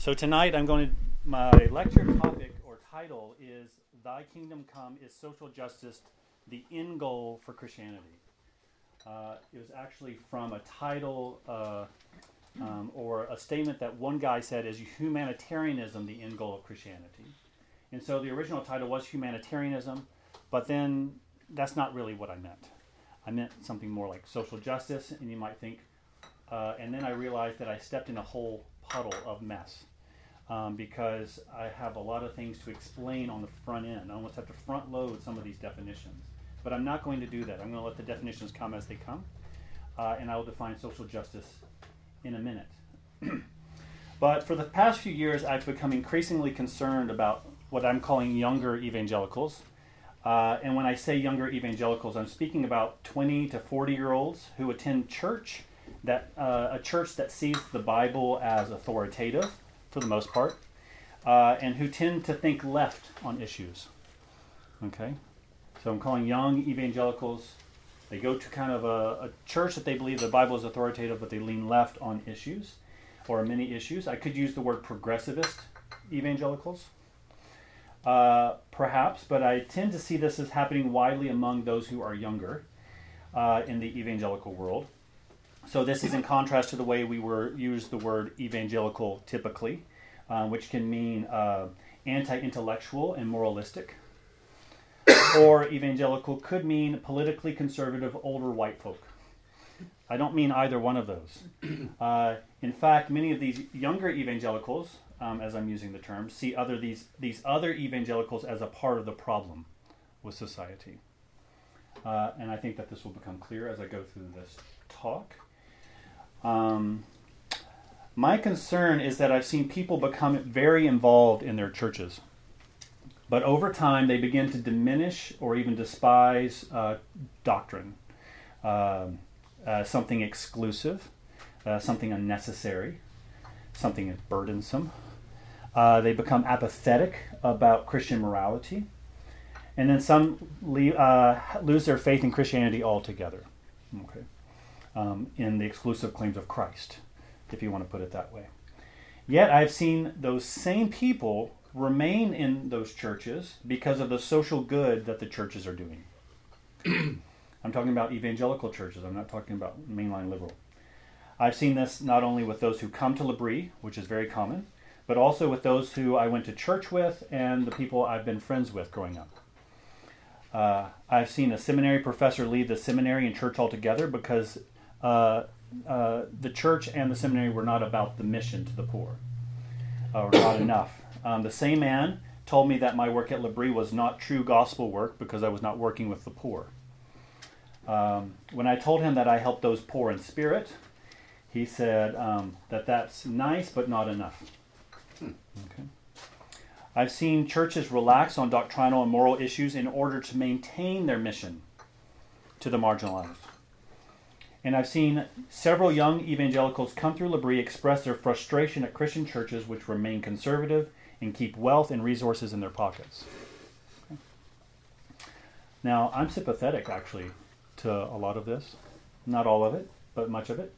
So tonight I'm going to, my lecture topic or title is Thy Kingdom Come is Social Justice, the End Goal for Christianity. Uh, it was actually from a title uh, um, or a statement that one guy said is humanitarianism the end goal of Christianity. And so the original title was humanitarianism, but then that's not really what I meant. I meant something more like social justice, and you might think, uh, and then I realized that I stepped in a whole puddle of mess um, because I have a lot of things to explain on the front end. I almost have to front load some of these definitions. But I'm not going to do that. I'm going to let the definitions come as they come, uh, and I will define social justice in a minute. but for the past few years, I've become increasingly concerned about what I'm calling younger evangelicals. Uh, and when I say younger evangelicals, I'm speaking about 20 to 40 year olds who attend church, that uh, a church that sees the Bible as authoritative, for the most part, uh, and who tend to think left on issues. Okay? So I'm calling young evangelicals. They go to kind of a, a church that they believe the Bible is authoritative, but they lean left on issues or many issues. I could use the word progressivist evangelicals. Uh, perhaps, but I tend to see this as happening widely among those who are younger uh, in the evangelical world. So this is in contrast to the way we were use the word evangelical typically, uh, which can mean uh, anti-intellectual and moralistic. or evangelical could mean politically conservative older white folk. I don't mean either one of those. Uh, in fact, many of these younger evangelicals, um, as I'm using the term, see other these these other evangelicals as a part of the problem with society. Uh, and I think that this will become clear as I go through this talk. Um, my concern is that I've seen people become very involved in their churches. But over time, they begin to diminish or even despise uh, doctrine, uh, uh, something exclusive, uh, something unnecessary, something burdensome. Uh, they become apathetic about Christian morality. And then some leave, uh, lose their faith in Christianity altogether. Okay um, in the exclusive claims of Christ, if you want to put it that way. Yet I've seen those same people remain in those churches because of the social good that the churches are doing. I'm talking about evangelical churches, I'm not talking about mainline liberal. I've seen this not only with those who come to L'Abri, which is very common, but also with those who I went to church with and the people I've been friends with growing up. Uh, I've seen a seminary professor leave the seminary and church altogether because uh, uh, the church and the seminary were not about the mission to the poor, or not enough. Um, the same man told me that my work at L'Abri was not true gospel work because I was not working with the poor. Um, when I told him that I helped those poor in spirit, he said um, that that's nice but not enough. Okay. I've seen churches relax on doctrinal and moral issues in order to maintain their mission to the marginalized. And I've seen several young evangelicals come through L'Abri express their frustration at Christian churches which remain conservative and keep wealth and resources in their pockets. Okay. Now, I'm sympathetic actually to a lot of this. Not all of it, but much of it.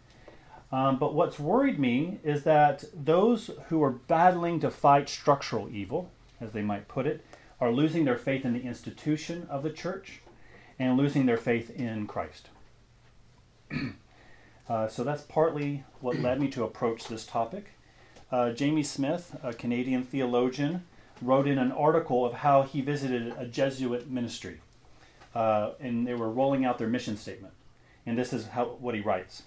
Um, but what's worried me is that those who are battling to fight structural evil, as they might put it, are losing their faith in the institution of the church and losing their faith in Christ. Uh, so that's partly what led me to approach this topic. Uh, Jamie Smith, a Canadian theologian, wrote in an article of how he visited a Jesuit ministry, uh, and they were rolling out their mission statement. And this is how, what he writes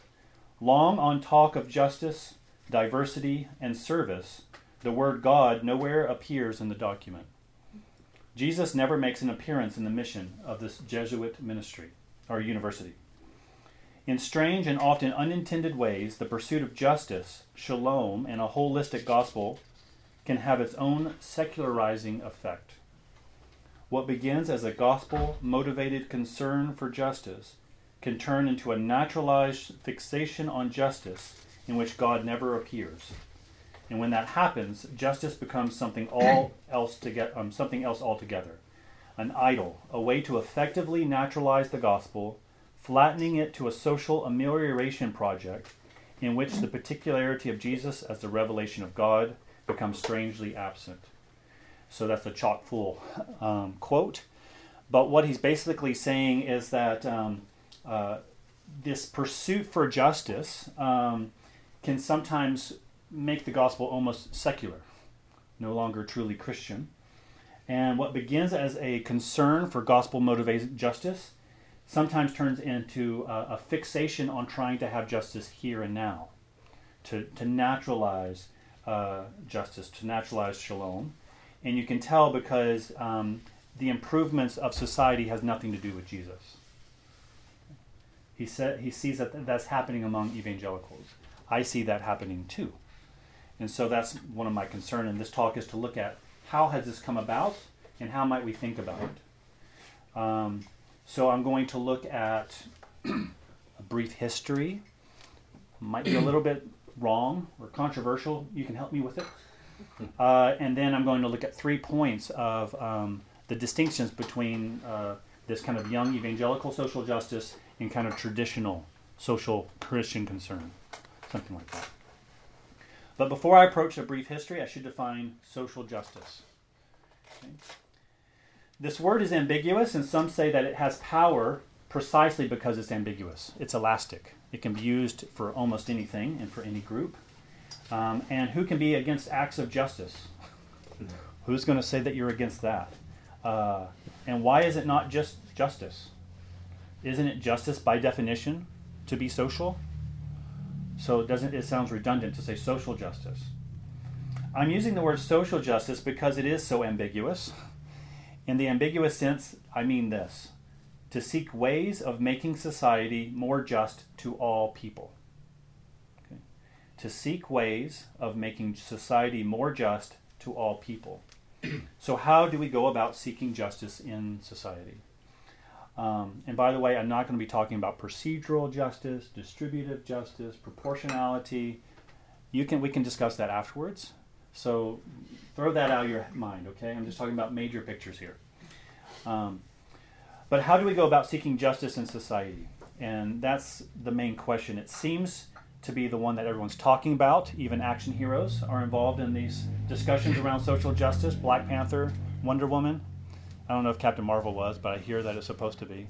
Long on talk of justice, diversity, and service, the word God nowhere appears in the document. Jesus never makes an appearance in the mission of this Jesuit ministry or university. In strange and often unintended ways, the pursuit of justice, shalom, and a holistic gospel can have its own secularizing effect. What begins as a gospel motivated concern for justice can turn into a naturalized fixation on justice in which God never appears. And when that happens, justice becomes something all else to get um, something else altogether. An idol, a way to effectively naturalize the gospel flattening it to a social amelioration project in which the particularity of Jesus as the revelation of God becomes strangely absent. So that's a chock full um, quote. But what he's basically saying is that um, uh, this pursuit for justice um, can sometimes make the gospel almost secular, no longer truly Christian. And what begins as a concern for gospel motivated justice sometimes turns into a, a, fixation on trying to have justice here and now, to, to naturalize uh, justice, to naturalize shalom. And you can tell because um, the improvements of society has nothing to do with Jesus. He, said, he sees that that's happening among evangelicals. I see that happening too. And so that's one of my concern in this talk is to look at how has this come about and how might we think about it. Um, so I'm going to look at a brief history. Might be a little bit wrong or controversial. You can help me with it. Uh, and then I'm going to look at three points of um, the distinctions between uh, this kind of young evangelical social justice and kind of traditional social Christian concern, something like that. But before I approach a brief history, I should define social justice. Okay. This word is ambiguous, and some say that it has power precisely because it's ambiguous. It's elastic. It can be used for almost anything and for any group. Um, and who can be against acts of justice? Who's going to say that you're against that? Uh, and why is it not just justice? Isn't it justice by definition to be social? So it doesn't it sounds redundant to say social justice. I'm using the word social justice because it is so ambiguous. In the ambiguous sense, I mean this to seek ways of making society more just to all people. Okay? To seek ways of making society more just to all people. so, how do we go about seeking justice in society? Um, and by the way, I'm not going to be talking about procedural justice, distributive justice, proportionality. You can we can discuss that afterwards. So throw that out of your mind, okay? I'm just talking about major pictures here. Um, but how do we go about seeking justice in society? And that's the main question. It seems to be the one that everyone's talking about. Even action heroes are involved in these discussions around social justice. Black Panther, Wonder Woman. I don't know if Captain Marvel was, but I hear that it's supposed to be.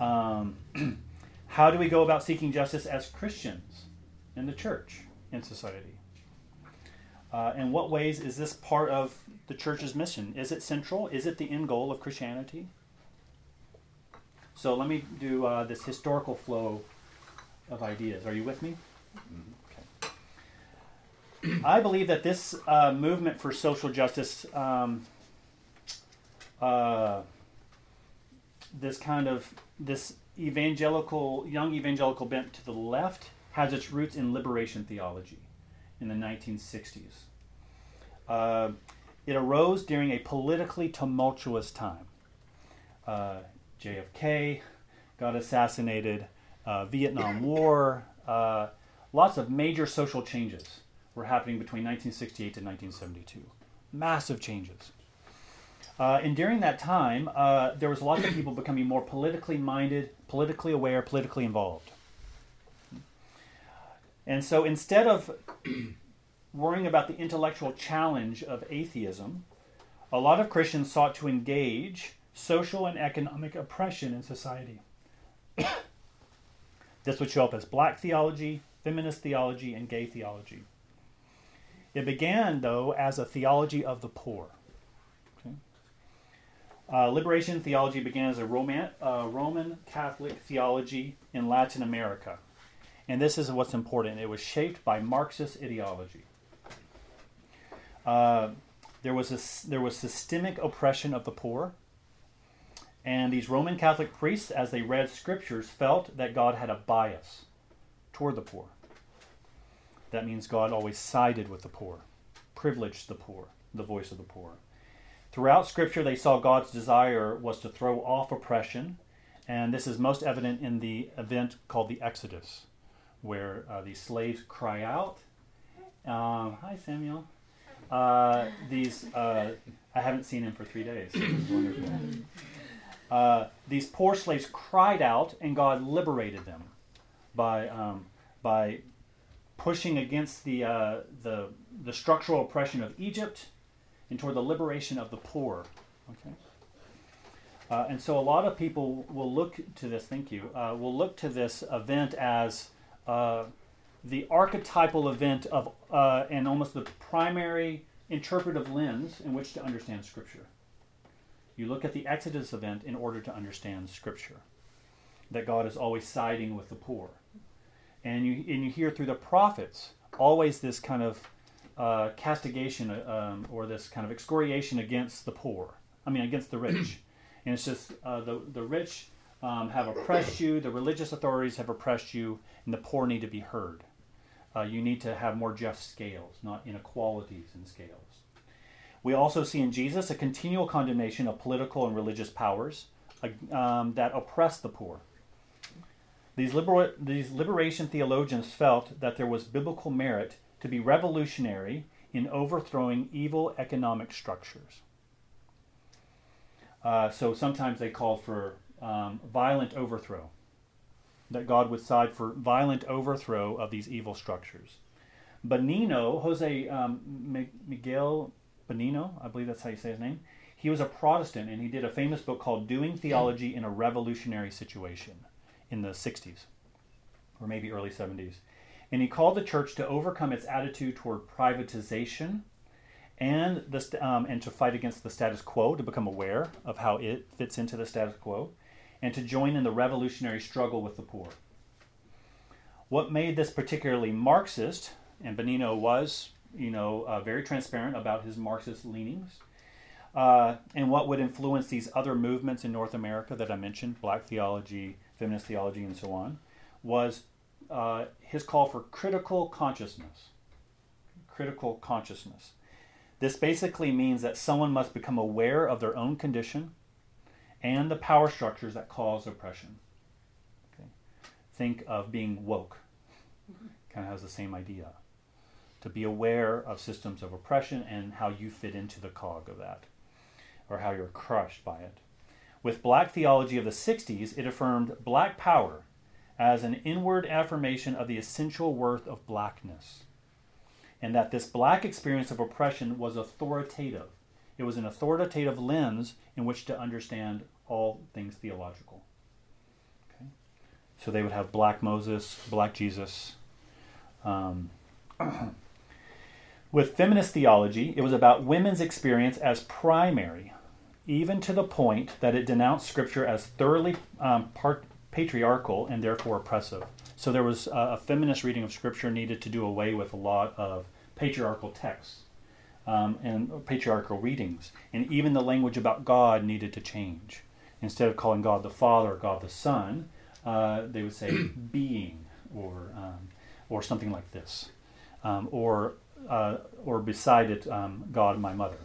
Um, how do we go about seeking justice as Christians in the church, in society? Uh, in what ways is this part of the church's mission? Is it central? Is it the end goal of Christianity? So let me do uh, this historical flow of ideas. Are you with me? Okay. I believe that this uh, movement for social justice, um, uh, this kind of this evangelical, young evangelical bent to the left, has its roots in liberation theology in the 1960s. Uh, it arose during a politically tumultuous time. Uh, JFK got assassinated, uh, Vietnam War, uh, lots of major social changes were happening between 1968 and 1972. Massive changes. Uh, and during that time, uh, there was a lot of people becoming more politically minded, politically aware, politically involved. And so instead of worrying about the intellectual challenge of atheism, a lot of Christians sought to engage social and economic oppression in society. this would show up as black theology, feminist theology, and gay theology. It began, though, as a theology of the poor. Okay. Uh, liberation theology began as a Roman, uh, Roman Catholic theology in Latin America. And this is what's important. It was shaped by Marxist ideology. Uh, there was a, there was systemic oppression of the poor, and these Roman Catholic priests, as they read scriptures, felt that God had a bias toward the poor. That means God always sided with the poor, privileged the poor, the voice of the poor. Throughout Scripture, they saw God's desire was to throw off oppression, and this is most evident in the event called the Exodus, where uh, these slaves cry out. Um, hi, Samuel. Uh, these uh, I haven't seen him for three days. Uh, these poor slaves cried out, and God liberated them by um, by pushing against the, uh, the, the structural oppression of Egypt and toward the liberation of the poor. Okay? Uh, and so a lot of people will look to this, thank you, uh, will look to this event as uh, the archetypal event of, uh, and almost the primary interpretive lens in which to understand Scripture. You look at the Exodus event in order to understand Scripture, that God is always siding with the poor. And you, and you hear through the prophets always this kind of uh, castigation um, or this kind of excoriation against the poor. I mean, against the rich. and it's just uh, the, the rich um, have oppressed you, the religious authorities have oppressed you, and the poor need to be heard. Uh, you need to have more just scales, not inequalities in scales. We also see in Jesus a continual condemnation of political and religious powers um, that oppress the poor. These, liber- these liberation theologians felt that there was biblical merit to be revolutionary in overthrowing evil economic structures. Uh, so sometimes they called for um, violent overthrow, that God would side for violent overthrow of these evil structures. Bonino, Jose um, Miguel Bonino, I believe that's how you say his name, he was a Protestant and he did a famous book called Doing Theology in a Revolutionary Situation in the 60s or maybe early 70s. And he called the church to overcome its attitude toward privatization and, the, um, and to fight against the status quo, to become aware of how it fits into the status quo, and to join in the revolutionary struggle with the poor. What made this particularly Marxist, and Bonino was, you know, uh, very transparent about his Marxist leanings, uh, and what would influence these other movements in North America that I mentioned, black theology, feminist theology, and so on, was uh, his call for critical consciousness. Critical consciousness. This basically means that someone must become aware of their own condition and the power structures that cause oppression. Okay. Think of being woke. Kind of has the same idea. To be aware of systems of oppression and how you fit into the cog of that, or how you're crushed by it. With black theology of the 60s, it affirmed black power as an inward affirmation of the essential worth of blackness, and that this black experience of oppression was authoritative. It was an authoritative lens in which to understand all things theological. Okay? So they would have black Moses, black Jesus. Um, with feminist theology, it was about women's experience as primary, even to the point that it denounced Scripture as thoroughly um, part, patriarchal and therefore oppressive. So there was a, a feminist reading of Scripture needed to do away with a lot of patriarchal texts um, and patriarchal readings. And even the language about God needed to change. Instead of calling God the Father or God the Son, uh, they would say being or, um, or something like this. Um, or, uh, or beside it, um, God my mother,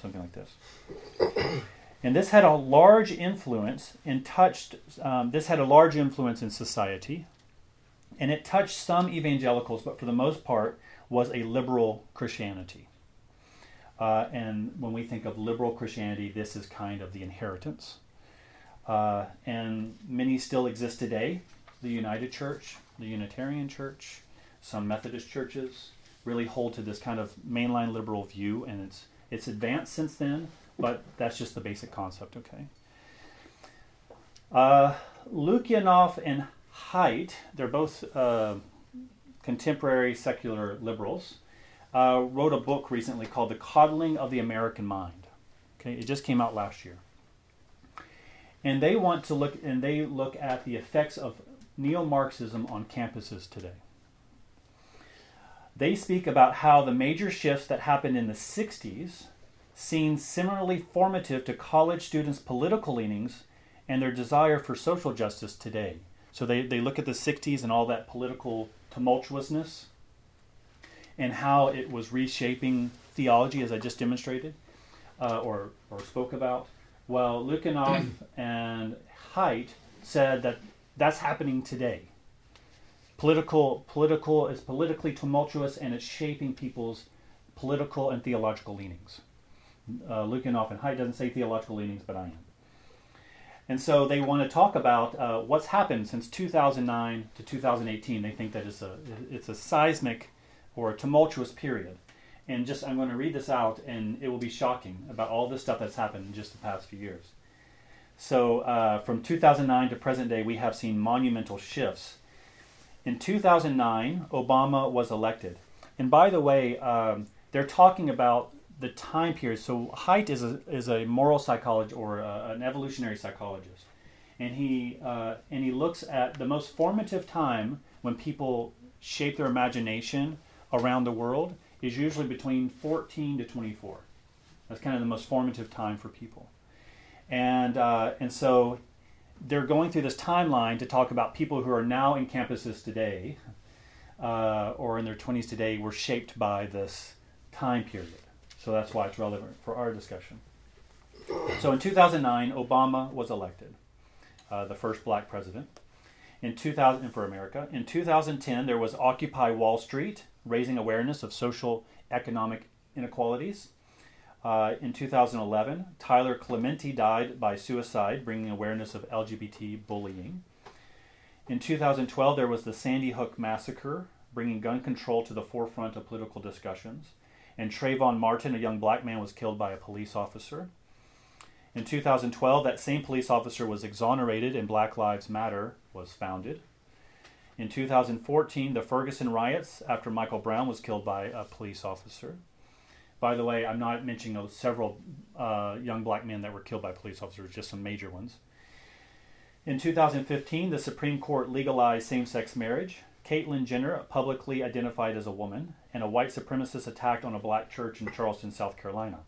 something like this. And this had a large influence and touched, um, this had a large influence in society. And it touched some evangelicals, but for the most part was a liberal Christianity. Uh, and when we think of liberal Christianity, this is kind of the inheritance. Uh, and many still exist today. The United Church, the Unitarian Church, some Methodist churches really hold to this kind of mainline liberal view, and it's it's advanced since then, but that's just the basic concept, okay? Uh, Lukianoff and Haidt, they're both uh, contemporary secular liberals, uh, wrote a book recently called The Coddling of the American Mind. Okay, it just came out last year. And they want to look and they look at the effects of neo-Marxism on campuses today. They speak about how the major shifts that happened in the 60s seen similarly formative to college students' political leanings and their desire for social justice today. So they, they look at the 60s and all that political tumultuousness and how it was reshaping theology, as I just demonstrated uh, or, or spoke about. Well, Lukianoff and Haidt said that that's happening today. Political, political is politically tumultuous and it's shaping people's political and theological leanings uh, and Haidt doesn't say theological leanings, but I am. And so they want to talk about uh, what's happened since 2009 to 2018. They think that it's a it's a seismic or a tumultuous period. And just I'm going to read this out, and it will be shocking about all this stuff that's happened in just the past few years. So uh, from 2009 to present day, we have seen monumental shifts. In 2009, Obama was elected, and by the way, um, they're talking about the time period. So Haidt is a, is a moral psychologist or a, an evolutionary psychologist, and he uh, and he looks at the most formative time when people shape their imagination around the world is usually between 14 to 24. That's kind of the most formative time for people, and uh, and so they're going through this timeline to talk about people who are now in campuses today. Uh, or in their 20s today were shaped by this time period. So that's why it's relevant for our discussion. So in 2009, Obama was elected, uh, the first black president. In 2000, for America. In 2010, there was Occupy Wall Street, raising awareness of social economic inequalities. Uh, in 2011, Tyler Clementi died by suicide, bringing awareness of LGBT bullying. In 2012, there was the Sandy Hook massacre, bringing gun control to the forefront of political discussions and Trayvon Martin, a young black man, was killed by a police officer. In 2012, that same police officer was exonerated and Black Lives Matter was founded. In 2014, the Ferguson riots after Michael Brown was killed by a police officer. By the way, I'm not mentioning several uh, young black men that were killed by police officers, just some major ones. In 2015, the Supreme Court legalized same sex marriage. Caitlyn Jenner publicly identified as a woman, and a white supremacist attacked on a black church in Charleston, South Carolina.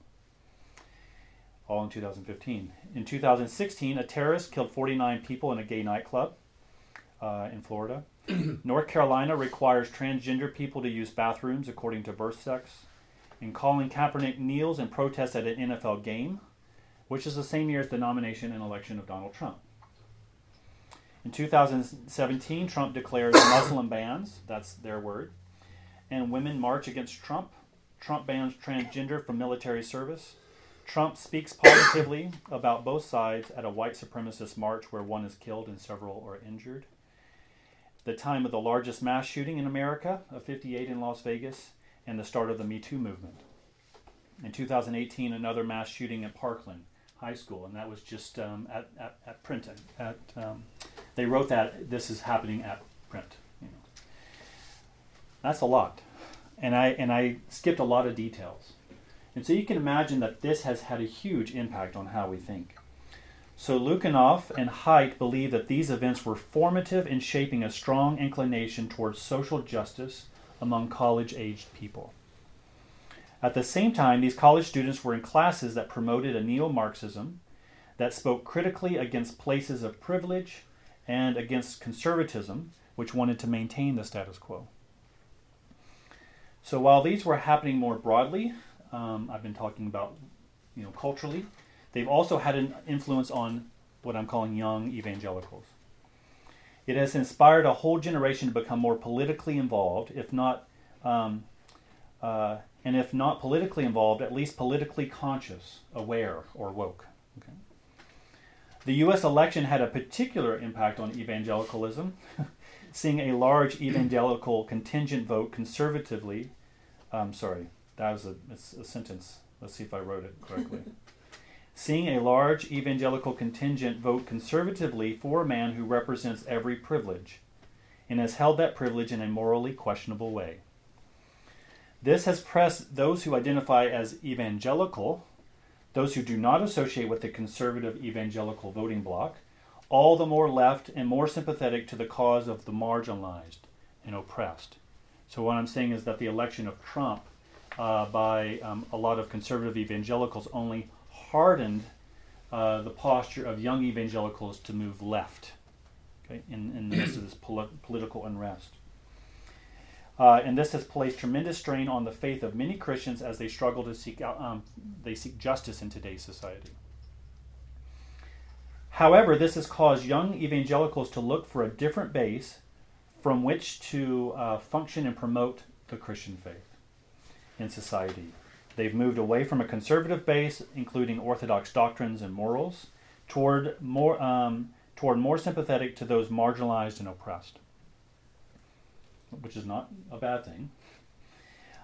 All in 2015. In 2016, a terrorist killed 49 people in a gay nightclub uh, in Florida. North Carolina requires transgender people to use bathrooms according to birth sex. And Colin Kaepernick kneels and protests at an NFL game, which is the same year as the nomination and election of Donald Trump. In 2017, Trump declares Muslim bans, that's their word, and women march against Trump. Trump bans transgender from military service. Trump speaks positively about both sides at a white supremacist march where one is killed and several are injured. The time of the largest mass shooting in America, of 58 in Las Vegas, and the start of the Me Too movement. In 2018, another mass shooting at Parkland High School, and that was just um, at, at, at at um, they wrote that this is happening at print. You know. That's a lot, and I and I skipped a lot of details, and so you can imagine that this has had a huge impact on how we think. So Lukianoff and Haidt believe that these events were formative in shaping a strong inclination towards social justice among college-aged people. At the same time, these college students were in classes that promoted a neo Marxism that spoke critically against places of privilege and against conservatism, which wanted to maintain the status quo. So while these were happening more broadly, um, I've been talking about, you know, culturally, they've also had an influence on what I'm calling young evangelicals. It has inspired a whole generation to become more politically involved, if not, um, uh, and if not politically involved, at least politically conscious, aware, or woke. Okay. The U.S. election had a particular impact on evangelicalism, seeing a large evangelical contingent vote conservatively. Um, sorry, that was a, a sentence. Let's see if I wrote it correctly. seeing a large evangelical contingent vote conservatively for a man who represents every privilege and has held that privilege in a morally questionable way. This has pressed those who identify as evangelical those who do not associate with the conservative evangelical voting bloc, all the more left and more sympathetic to the cause of the marginalized and oppressed. So, what I'm saying is that the election of Trump uh, by um, a lot of conservative evangelicals only hardened uh, the posture of young evangelicals to move left okay, in, in the midst of this pol- political unrest. Uh, and this has placed tremendous strain on the faith of many Christians as they struggle to seek out, um, they seek justice in today's society. However, this has caused young evangelicals to look for a different base from which to uh, function and promote the Christian faith in society. They've moved away from a conservative base, including orthodox doctrines and morals, toward more, um, toward more sympathetic to those marginalized and oppressed, which is not a bad thing.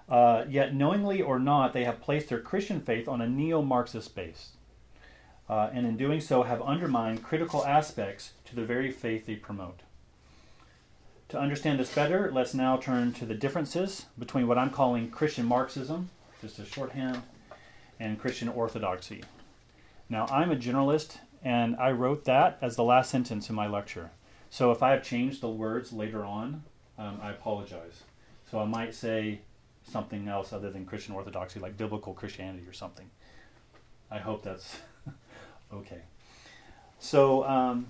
Uh, yet, knowingly or not, they have placed their Christian faith on a neo Marxist base, uh, and in doing so, have undermined critical aspects to the very faith they promote. To understand this better, let's now turn to the differences between what I'm calling Christian Marxism, just a shorthand, and Christian Orthodoxy. Now, I'm a generalist, and I wrote that as the last sentence in my lecture. So if I have changed the words later on, um, I apologize. So I might say something else other than Christian Orthodoxy, like biblical Christianity or something. I hope that's okay. So, um,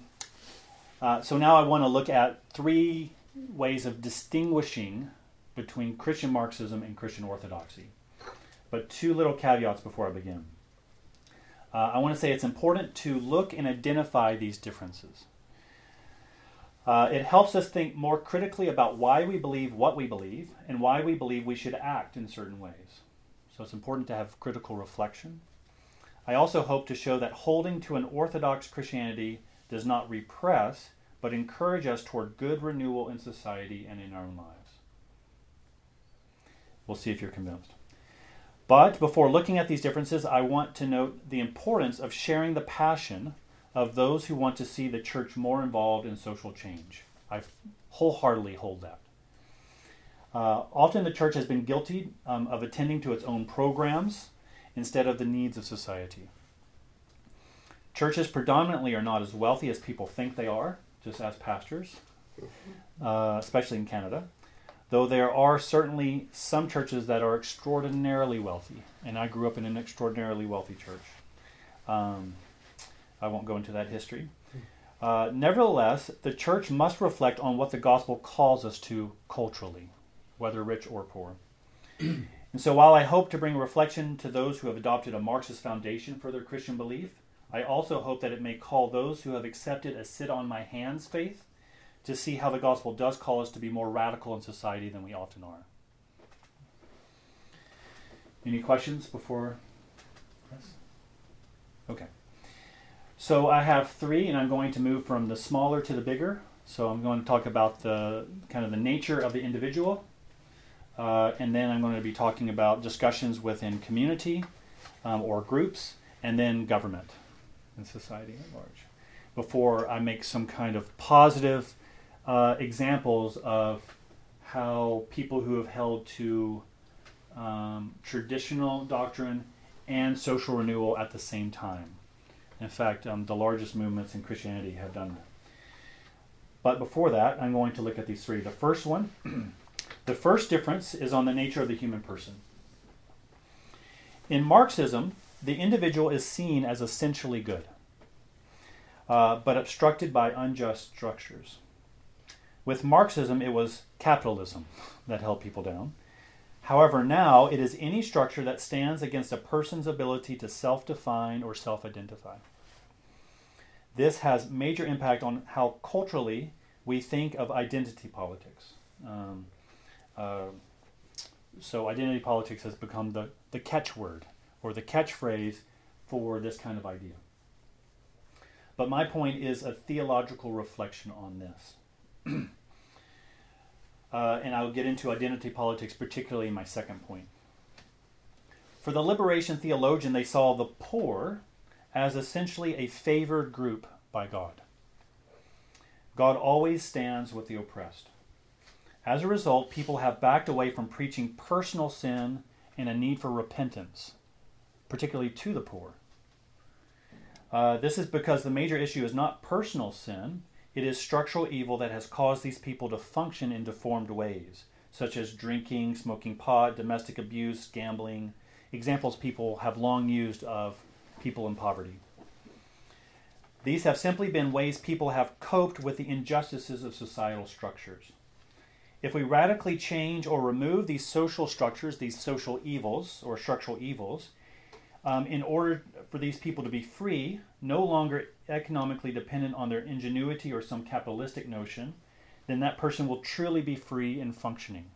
uh, so now I want to look at three ways of distinguishing between Christian Marxism and Christian Orthodoxy. But two little caveats before I begin. Uh, I want to say it's important to look and identify these differences. Uh, it helps us think more critically about why we believe what we believe and why we believe we should act in certain ways. So it's important to have critical reflection. I also hope to show that holding to an orthodox Christianity does not repress, but encourage us toward good renewal in society and in our own lives. We'll see if you're convinced. But before looking at these differences, I want to note the importance of sharing the passion of those who want to see the church more involved in social change. I wholeheartedly hold that. Uh, often the church has been guilty um, of attending to its own programs instead of the needs of society. Churches predominantly are not as wealthy as people think they are just as pastors, uh, especially in Canada. Though there are certainly some churches that are extraordinarily wealthy, and I grew up in an extraordinarily wealthy church. Um, I won't go into that history. Uh, nevertheless, the church must reflect on what the gospel calls us to culturally, whether rich or poor. and so, while I hope to bring reflection to those who have adopted a Marxist foundation for their Christian belief, I also hope that it may call those who have accepted a sit on my hands faith to see how the gospel does call us to be more radical in society than we often are. Any questions before? Yes? Okay. So I have three, and I'm going to move from the smaller to the bigger. So I'm going to talk about the kind of the nature of the individual, uh, and then I'm going to be talking about discussions within community um, or groups, and then government and society at large before I make some kind of positive uh, examples of how people who have held to um, traditional doctrine and social renewal at the same time. In fact, um, the largest movements in Christianity have done that. But before that, I'm going to look at these three. The first one, the first difference is on the nature of the human person. In Marxism, the individual is seen as essentially good, uh, but obstructed by unjust structures. With Marxism, it was capitalism that held people down. However, now it is any structure that stands against a person's ability to self define or self identify. This has major impact on how culturally we think of identity politics. Um, uh, so, identity politics has become the, the catchword or the catchphrase for this kind of idea. But my point is a theological reflection on this. Uh, and I'll get into identity politics, particularly in my second point. For the liberation theologian, they saw the poor as essentially a favored group by God. God always stands with the oppressed. As a result, people have backed away from preaching personal sin and a need for repentance particularly to the poor. Uh, this is because the major issue is not personal sin, it is structural evil that has caused these people to function in deformed ways, such as drinking, smoking pot, domestic abuse, gambling, examples people have long used of people in poverty. These have simply been ways people have coped with the injustices of societal structures. If we radically change or remove these social structures, these social evils or structural evils, um, in order for these people to be free, no longer economically dependent on their ingenuity or some capitalistic notion, then that person will truly be free and functioning.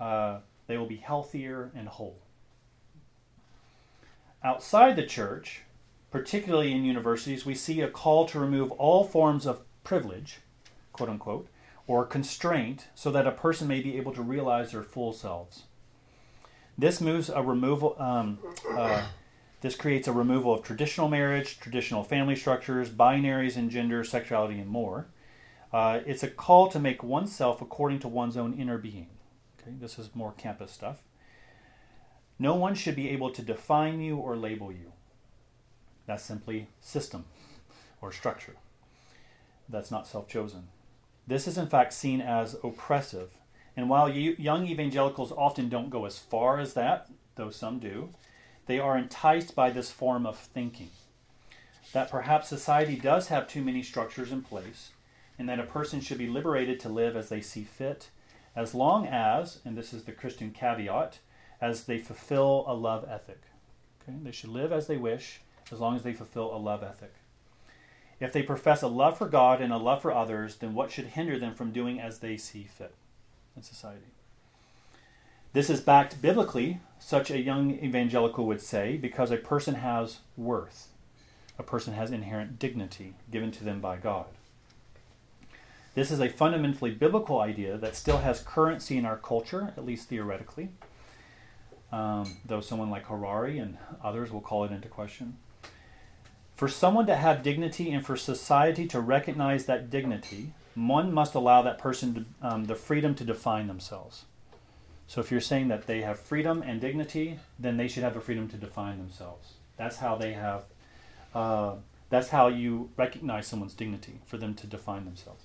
Uh, they will be healthier and whole. Outside the church, particularly in universities, we see a call to remove all forms of privilege, quote unquote, or constraint so that a person may be able to realize their full selves. This moves a removal. Um, uh, this creates a removal of traditional marriage, traditional family structures, binaries in gender, sexuality, and more. Uh, it's a call to make oneself according to one's own inner being. Okay, this is more campus stuff. No one should be able to define you or label you. That's simply system or structure. That's not self chosen. This is, in fact, seen as oppressive. And while you, young evangelicals often don't go as far as that, though some do, they are enticed by this form of thinking. That perhaps society does have too many structures in place, and that a person should be liberated to live as they see fit, as long as, and this is the Christian caveat, as they fulfill a love ethic. Okay? They should live as they wish, as long as they fulfill a love ethic. If they profess a love for God and a love for others, then what should hinder them from doing as they see fit in society? This is backed biblically, such a young evangelical would say, because a person has worth. A person has inherent dignity given to them by God. This is a fundamentally biblical idea that still has currency in our culture, at least theoretically, um, though someone like Harari and others will call it into question. For someone to have dignity and for society to recognize that dignity, one must allow that person to, um, the freedom to define themselves. So if you're saying that they have freedom and dignity, then they should have the freedom to define themselves. That's how they have. Uh, that's how you recognize someone's dignity for them to define themselves.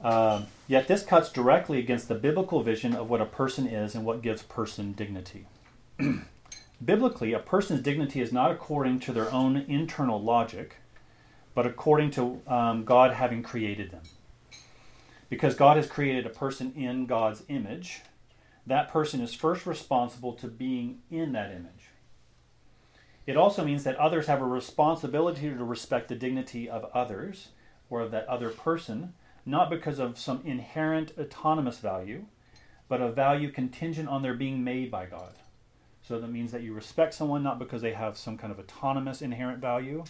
Uh, yet this cuts directly against the biblical vision of what a person is and what gives person dignity. Biblically, a person's dignity is not according to their own internal logic, but according to um, God having created them. Because God has created a person in God's image, that person is first responsible to being in that image. It also means that others have a responsibility to respect the dignity of others or of that other person, not because of some inherent autonomous value, but a value contingent on their being made by God. So that means that you respect someone not because they have some kind of autonomous inherent value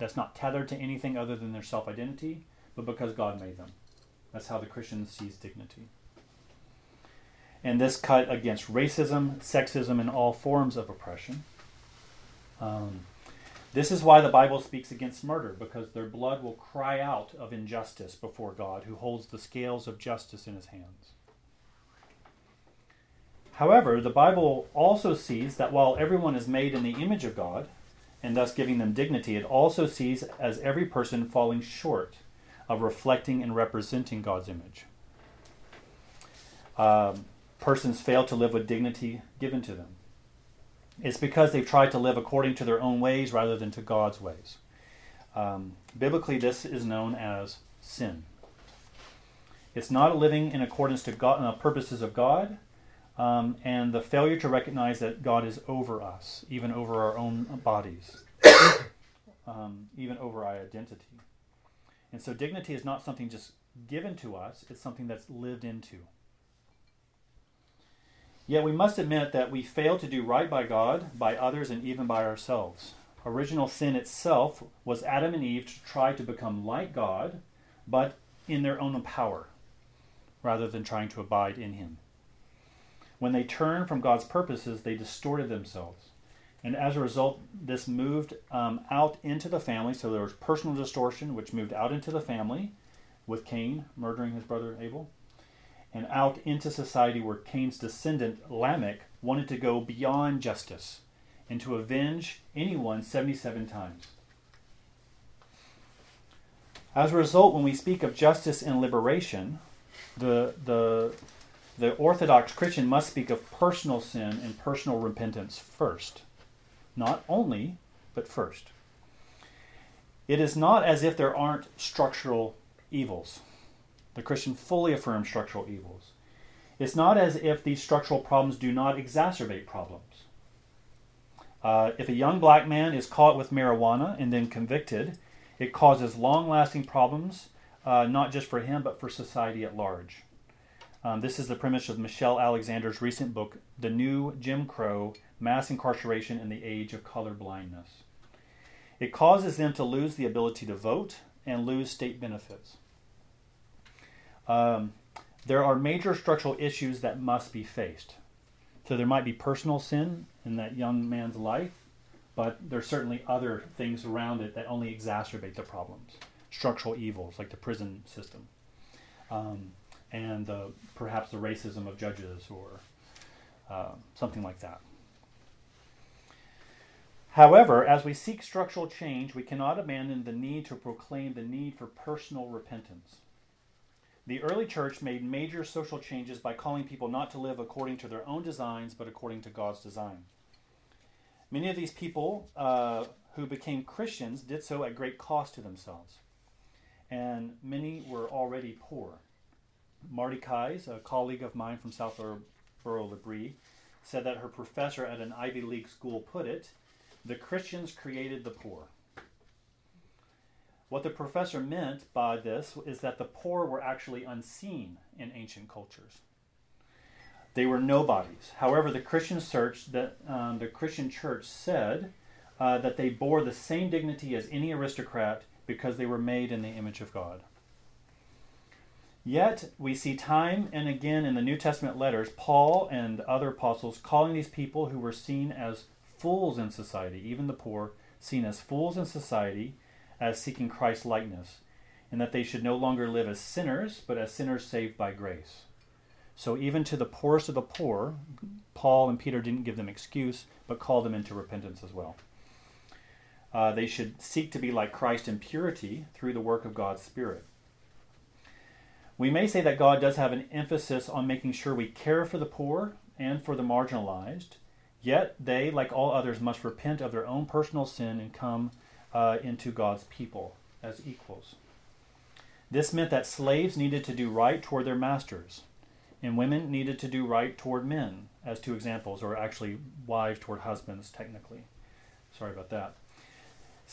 that's not tethered to anything other than their self identity, but because God made them. That's how the Christian sees dignity. And this cut against racism, sexism, and all forms of oppression. Um, this is why the Bible speaks against murder, because their blood will cry out of injustice before God, who holds the scales of justice in his hands. However, the Bible also sees that while everyone is made in the image of God, and thus giving them dignity, it also sees as every person falling short of reflecting and representing God's image. Um, persons fail to live with dignity given to them. It's because they've tried to live according to their own ways rather than to God's ways. Um, biblically, this is known as sin. It's not a living in accordance to God, uh, purposes of God, um, and the failure to recognize that God is over us, even over our own bodies, um, even over our identity. And so dignity is not something just given to us, it's something that's lived into. Yet we must admit that we fail to do right by God, by others, and even by ourselves. Original sin itself was Adam and Eve to try to become like God, but in their own power, rather than trying to abide in Him. When they turned from God's purposes, they distorted themselves. And as a result, this moved um, out into the family. So there was personal distortion, which moved out into the family with Cain murdering his brother Abel, and out into society where Cain's descendant Lamech wanted to go beyond justice and to avenge anyone 77 times. As a result, when we speak of justice and liberation, the, the the Orthodox Christian must speak of personal sin and personal repentance first. Not only, but first. It is not as if there aren't structural evils. The Christian fully affirms structural evils. It's not as if these structural problems do not exacerbate problems. Uh, if a young black man is caught with marijuana and then convicted, it causes long lasting problems, uh, not just for him, but for society at large. Um, this is the premise of Michelle Alexander's recent book, The New Jim Crow mass incarceration, and the age of Colorblindness. It causes them to lose the ability to vote and lose state benefits. Um, there are major structural issues that must be faced. So there might be personal sin in that young man's life, but there's certainly other things around it that only exacerbate the problems. Structural evils like the prison system, um, and the, perhaps the racism of judges or uh, something like that. However, as we seek structural change, we cannot abandon the need to proclaim the need for personal repentance. The early church made major social changes by calling people not to live according to their own designs, but according to God's design. Many of these people uh, who became Christians did so at great cost to themselves, and many were already poor. Mardi Keyes, a colleague of mine from Southborough L'Abri, said that her professor at an Ivy League school put it the Christians created the poor. What the professor meant by this is that the poor were actually unseen in ancient cultures. They were nobodies. However, the Christian church, that, um, the Christian church said uh, that they bore the same dignity as any aristocrat because they were made in the image of God. Yet, we see time and again in the New Testament letters Paul and other apostles calling these people who were seen as fools in society, even the poor, seen as fools in society, as seeking Christ's likeness, and that they should no longer live as sinners, but as sinners saved by grace. So even to the poorest of the poor, Paul and Peter didn't give them excuse, but called them into repentance as well. Uh, they should seek to be like Christ in purity through the work of God's Spirit. We may say that God does have an emphasis on making sure we care for the poor and for the marginalized, yet they, like all others, must repent of their own personal sin and come uh, into God's people as equals. This meant that slaves needed to do right toward their masters, and women needed to do right toward men, as two examples, or actually wives toward husbands, technically. Sorry about that.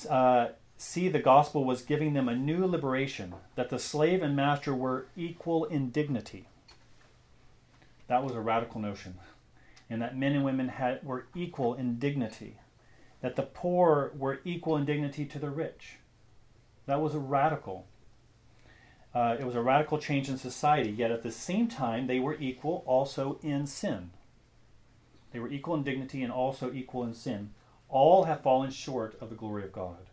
Uh, see, the gospel was giving them a new liberation, that the slave and master were equal in dignity. That was a radical notion, and that men and women had, were equal in dignity that the poor were equal in dignity to the rich. That was a radical. Uh, it was a radical change in society, yet at the same time, they were equal also in sin. They were equal in dignity and also equal in sin. All have fallen short of the glory of God.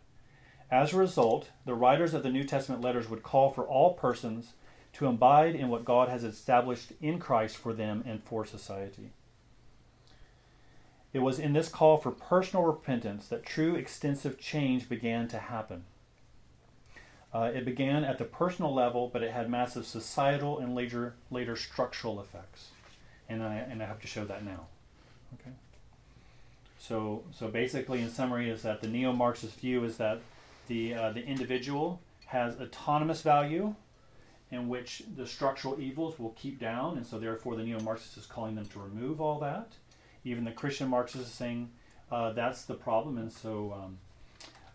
As a result, the writers of the New Testament letters would call for all persons to abide in what God has established in Christ for them and for society. It was in this call for personal repentance that true extensive change began to happen. Uh, it began at the personal level, but it had massive societal and later later structural effects, and I and I have to show that now. Okay. So so basically, in summary, is that the neo-Marxist view is that the uh, the individual has autonomous value, in which the structural evils will keep down, and so therefore the neo-Marxist is calling them to remove all that even the Christian Marxists saying uh, that's the problem. And so um,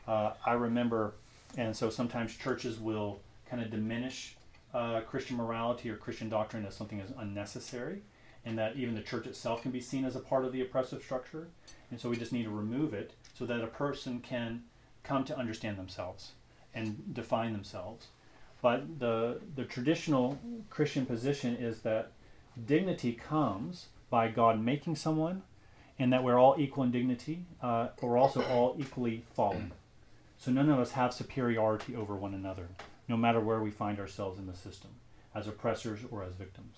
uh, I remember, and so sometimes churches will kind of diminish uh, Christian morality or Christian doctrine as something as unnecessary, and that even the church itself can be seen as a part of the oppressive structure. And so we just need to remove it so that a person can come to understand themselves and define themselves. But the the traditional Christian position is that dignity comes by God making someone, and that we're all equal in dignity, uh, we're also all equally fallen. So none of us have superiority over one another, no matter where we find ourselves in the system, as oppressors or as victims.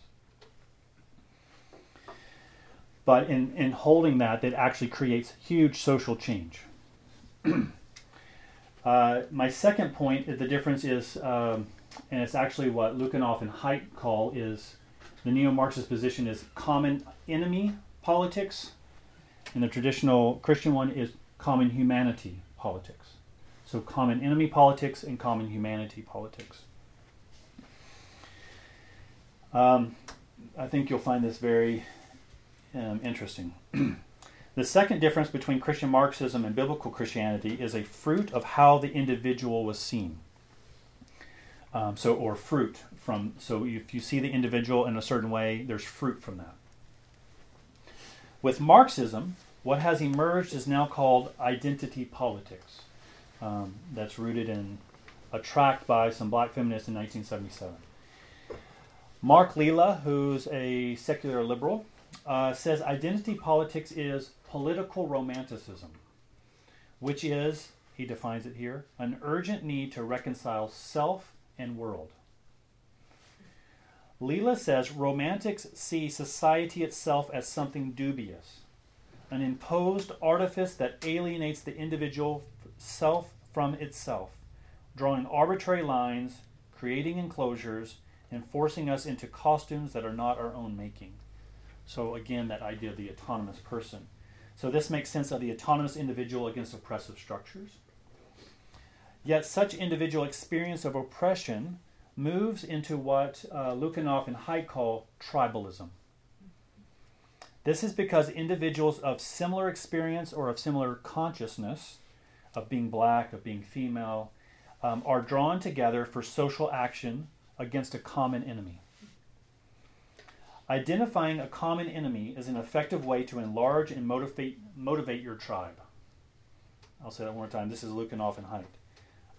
But in, in holding that, it actually creates huge social change. uh, my second point, the difference is, um, and it's actually what Lukianoff and Haidt call is the neo-Marxist position is common enemy politics, and the traditional Christian one is common humanity politics. So common enemy politics and common humanity politics. Um, I think you'll find this very um, interesting. the second difference between Christian Marxism and biblical Christianity is a fruit of how the individual was seen. Um, so, or fruit from. So, if you see the individual in a certain way, there's fruit from that. With Marxism, What has emerged is now called identity politics. Um, that's rooted in a tract by some black feminists in 1977. Mark Lilla, who's a secular liberal, uh, says identity politics is political romanticism, which is, he defines it here, an urgent need to reconcile self and world. Lilla says romantics see society itself as something dubious, an imposed artifice that alienates the individual self from itself, drawing arbitrary lines, creating enclosures, and forcing us into costumes that are not our own making. So, again, that idea of the autonomous person. So, this makes sense of the autonomous individual against oppressive structures. Yet, such individual experience of oppression moves into what uh, and Haidt call tribalism. This is because individuals of similar experience or of similar consciousness, of being black, of being female, um, are drawn together for social action against a common enemy. Identifying a common enemy is an effective way to enlarge and motivate, motivate your tribe. I'll say that one more time. This is Lukianoff and Haidt.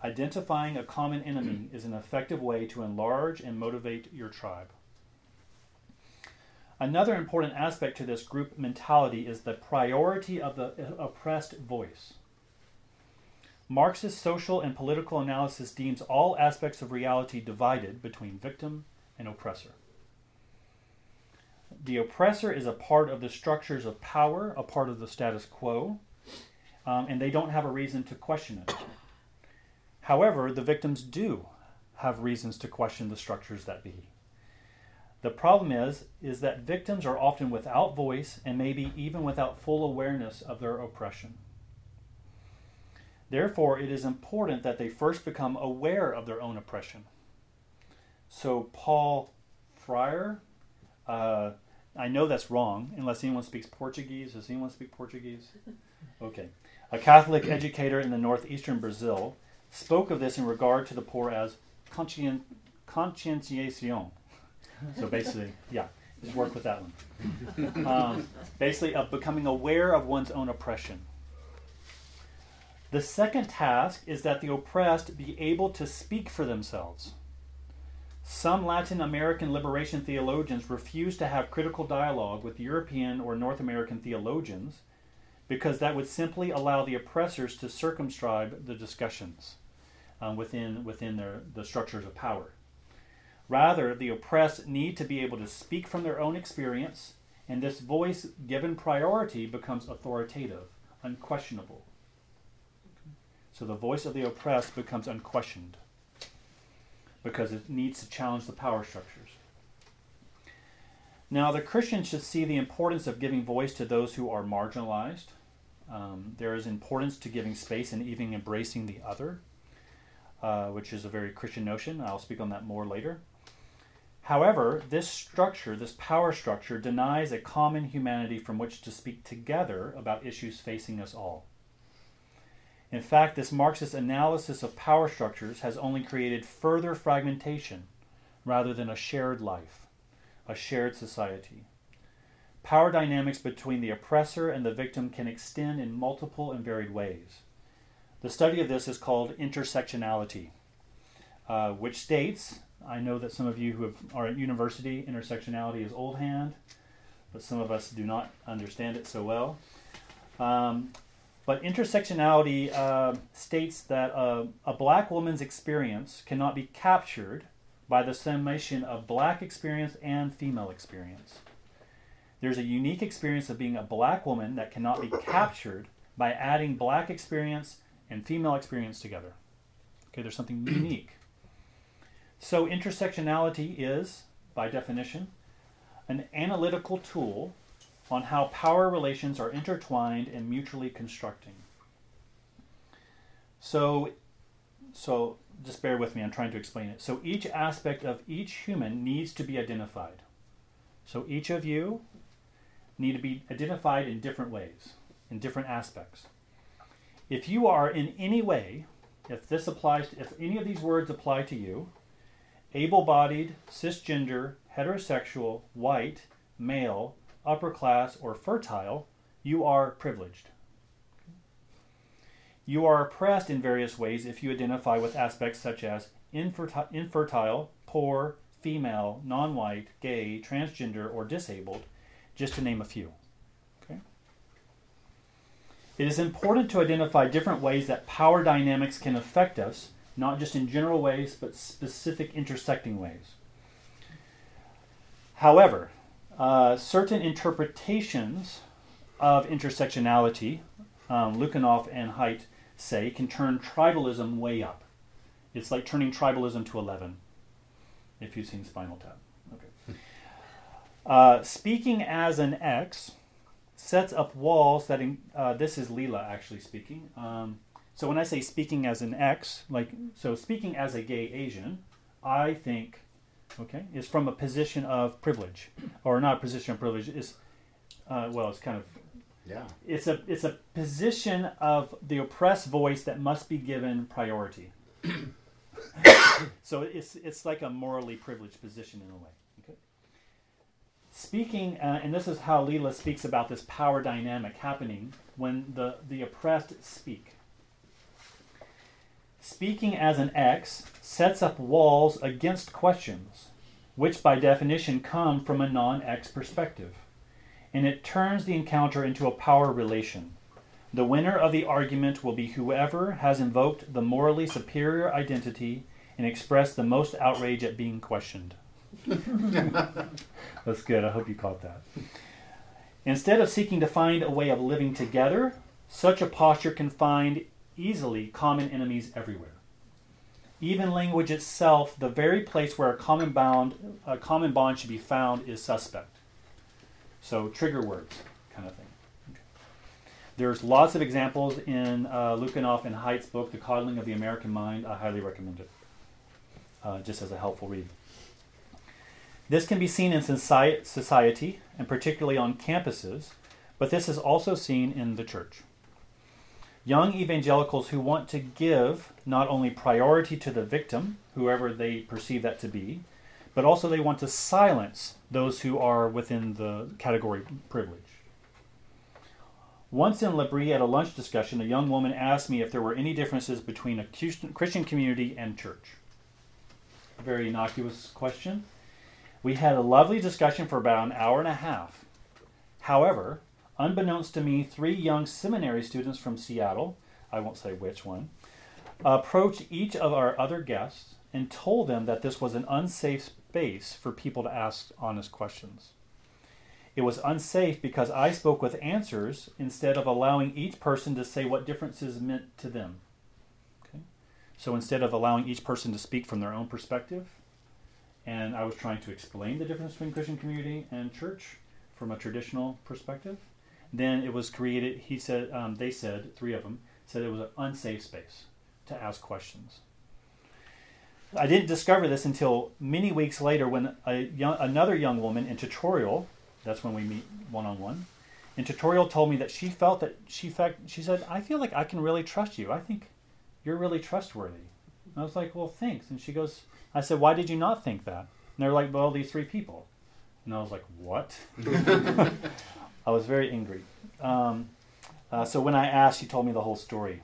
Identifying a common enemy is an effective way to enlarge and motivate your tribe. Another important aspect to this group mentality is the priority of the uh, oppressed voice. Marxist social and political analysis deems all aspects of reality divided between victim and oppressor. The oppressor is a part of the structures of power, a part of the status quo, um, and they don't have a reason to question it. However, the victims do have reasons to question the structures that be. The problem is is that victims are often without voice and maybe even without full awareness of their oppression. Therefore, it is important that they first become aware of their own oppression. So, Paul Freire, uh, I know that's wrong, unless anyone speaks Portuguese. Does anyone speak Portuguese? Okay. A Catholic educator in the northeastern Brazil spoke of this in regard to the poor as conscien- conscientiation. So basically, yeah, just work with that one. Um, basically, of becoming aware of one's own oppression. The second task is that the oppressed be able to speak for themselves. Some Latin American liberation theologians refuse to have critical dialogue with European or North American theologians because that would simply allow the oppressors to circumscribe the discussions um, within, within their, the structures of power. Rather, the oppressed need to be able to speak from their own experience, and this voice given priority becomes authoritative, unquestionable. So the voice of the oppressed becomes unquestioned because it needs to challenge the power structures. Now, the Christian should see the importance of giving voice to those who are marginalized. Um, there is importance to giving space and even embracing the other, uh, which is a very Christian notion. I'll speak on that more later. However, this structure, this power structure, denies a common humanity from which to speak together about issues facing us all. In fact, this Marxist analysis of power structures has only created further fragmentation rather than a shared life, a shared society. Power dynamics between the oppressor and the victim can extend in multiple and varied ways. The study of this is called intersectionality, uh, which states I know that some of you who have, are at university, intersectionality is old hand, but some of us do not understand it so well. Um, but intersectionality uh, states that a black woman's experience cannot be captured by the summation of black experience and female experience. There's a unique experience of being a black woman that cannot be captured by adding black experience and female experience together. Okay, there's something unique. So, intersectionality is, by definition, an analytical tool on how power relations are intertwined and mutually constructing. So, so just bear with me, I'm trying to explain it. So each aspect of each human needs to be identified. So each of you need to be identified in different ways, in different aspects. If you are in any way, if this applies, to, if any of these words apply to you, able bodied, cisgender, heterosexual, white, male, upper class, or fertile, you are privileged. You are oppressed in various ways if you identify with aspects such as inferti- infertile, poor, female, non white, gay, transgender, or disabled, just to name a few. Okay? It is important to identify different ways that power dynamics can affect us, not just in general ways, but specific intersecting ways. However, uh, certain interpretations of intersectionality, um, and Haidt say, can turn tribalism way up. It's like turning tribalism to 11, if you've seen Spinal Tap. Okay. Uh, speaking as an X sets up walls that, in, uh, this is Lilla actually speaking. Um, so when I say speaking as an X, like, so speaking as a gay Asian, I think, okay, is from a position of privilege, or not a position of privilege, is, uh, well, it's kind of Yeah. it's a it's a position of the oppressed voice that must be given priority. so it's it's like a morally privileged position in a way. Okay. Speaking, uh, and this is how Lilla speaks about this power dynamic happening when the the oppressed speak. Speaking as an X sets up walls against questions, which by definition come from a non-X perspective and it turns the encounter into a power relation. The winner of the argument will be whoever has invoked the morally superior identity and expressed the most outrage at being questioned. That's good. I hope you caught that. Instead of seeking to find a way of living together, such a posture can find easily common enemies everywhere. Even language itself, the very place where a common bound, a common bond should be found, is suspect. So trigger words, kind of thing. There's lots of examples in uh, and Haidt's book, The Coddling of the American Mind. I highly recommend it, uh, just as a helpful read. This can be seen in society, and particularly on campuses, but this is also seen in the church. Young evangelicals who want to give not only priority to the victim, whoever they perceive that to be, but also they want to silence those who are within the category privilege. Once in L'Abri at a lunch discussion, a young woman asked me if there were any differences between a Christian community and church. A very innocuous question. We had a lovely discussion for about an hour and a half. However, unbeknownst to me, three young seminary students from Seattle, I won't say which one, approached each of our other guests and told them that this was an unsafe space for people to ask honest questions. It was unsafe because I spoke with answers instead of allowing each person to say what differences meant to them. Okay? So instead of allowing each person to speak from their own perspective, and I was trying to explain the difference between Christian community and church from a traditional perspective, then it was created. He said, um, they said, three of them said it was an unsafe space to ask questions. I didn't discover this until many weeks later when young, another young woman in tutorial, that's when we meet one on one, in tutorial told me that she felt that she fact she said, I feel like I can really trust you. I think you're really trustworthy. And I was like, Well, thanks. And she goes, I said, Why did you not think that? And they're like, Well, these three people. And I was like, What? I was very angry. Um, uh, so when I asked, she told me the whole story.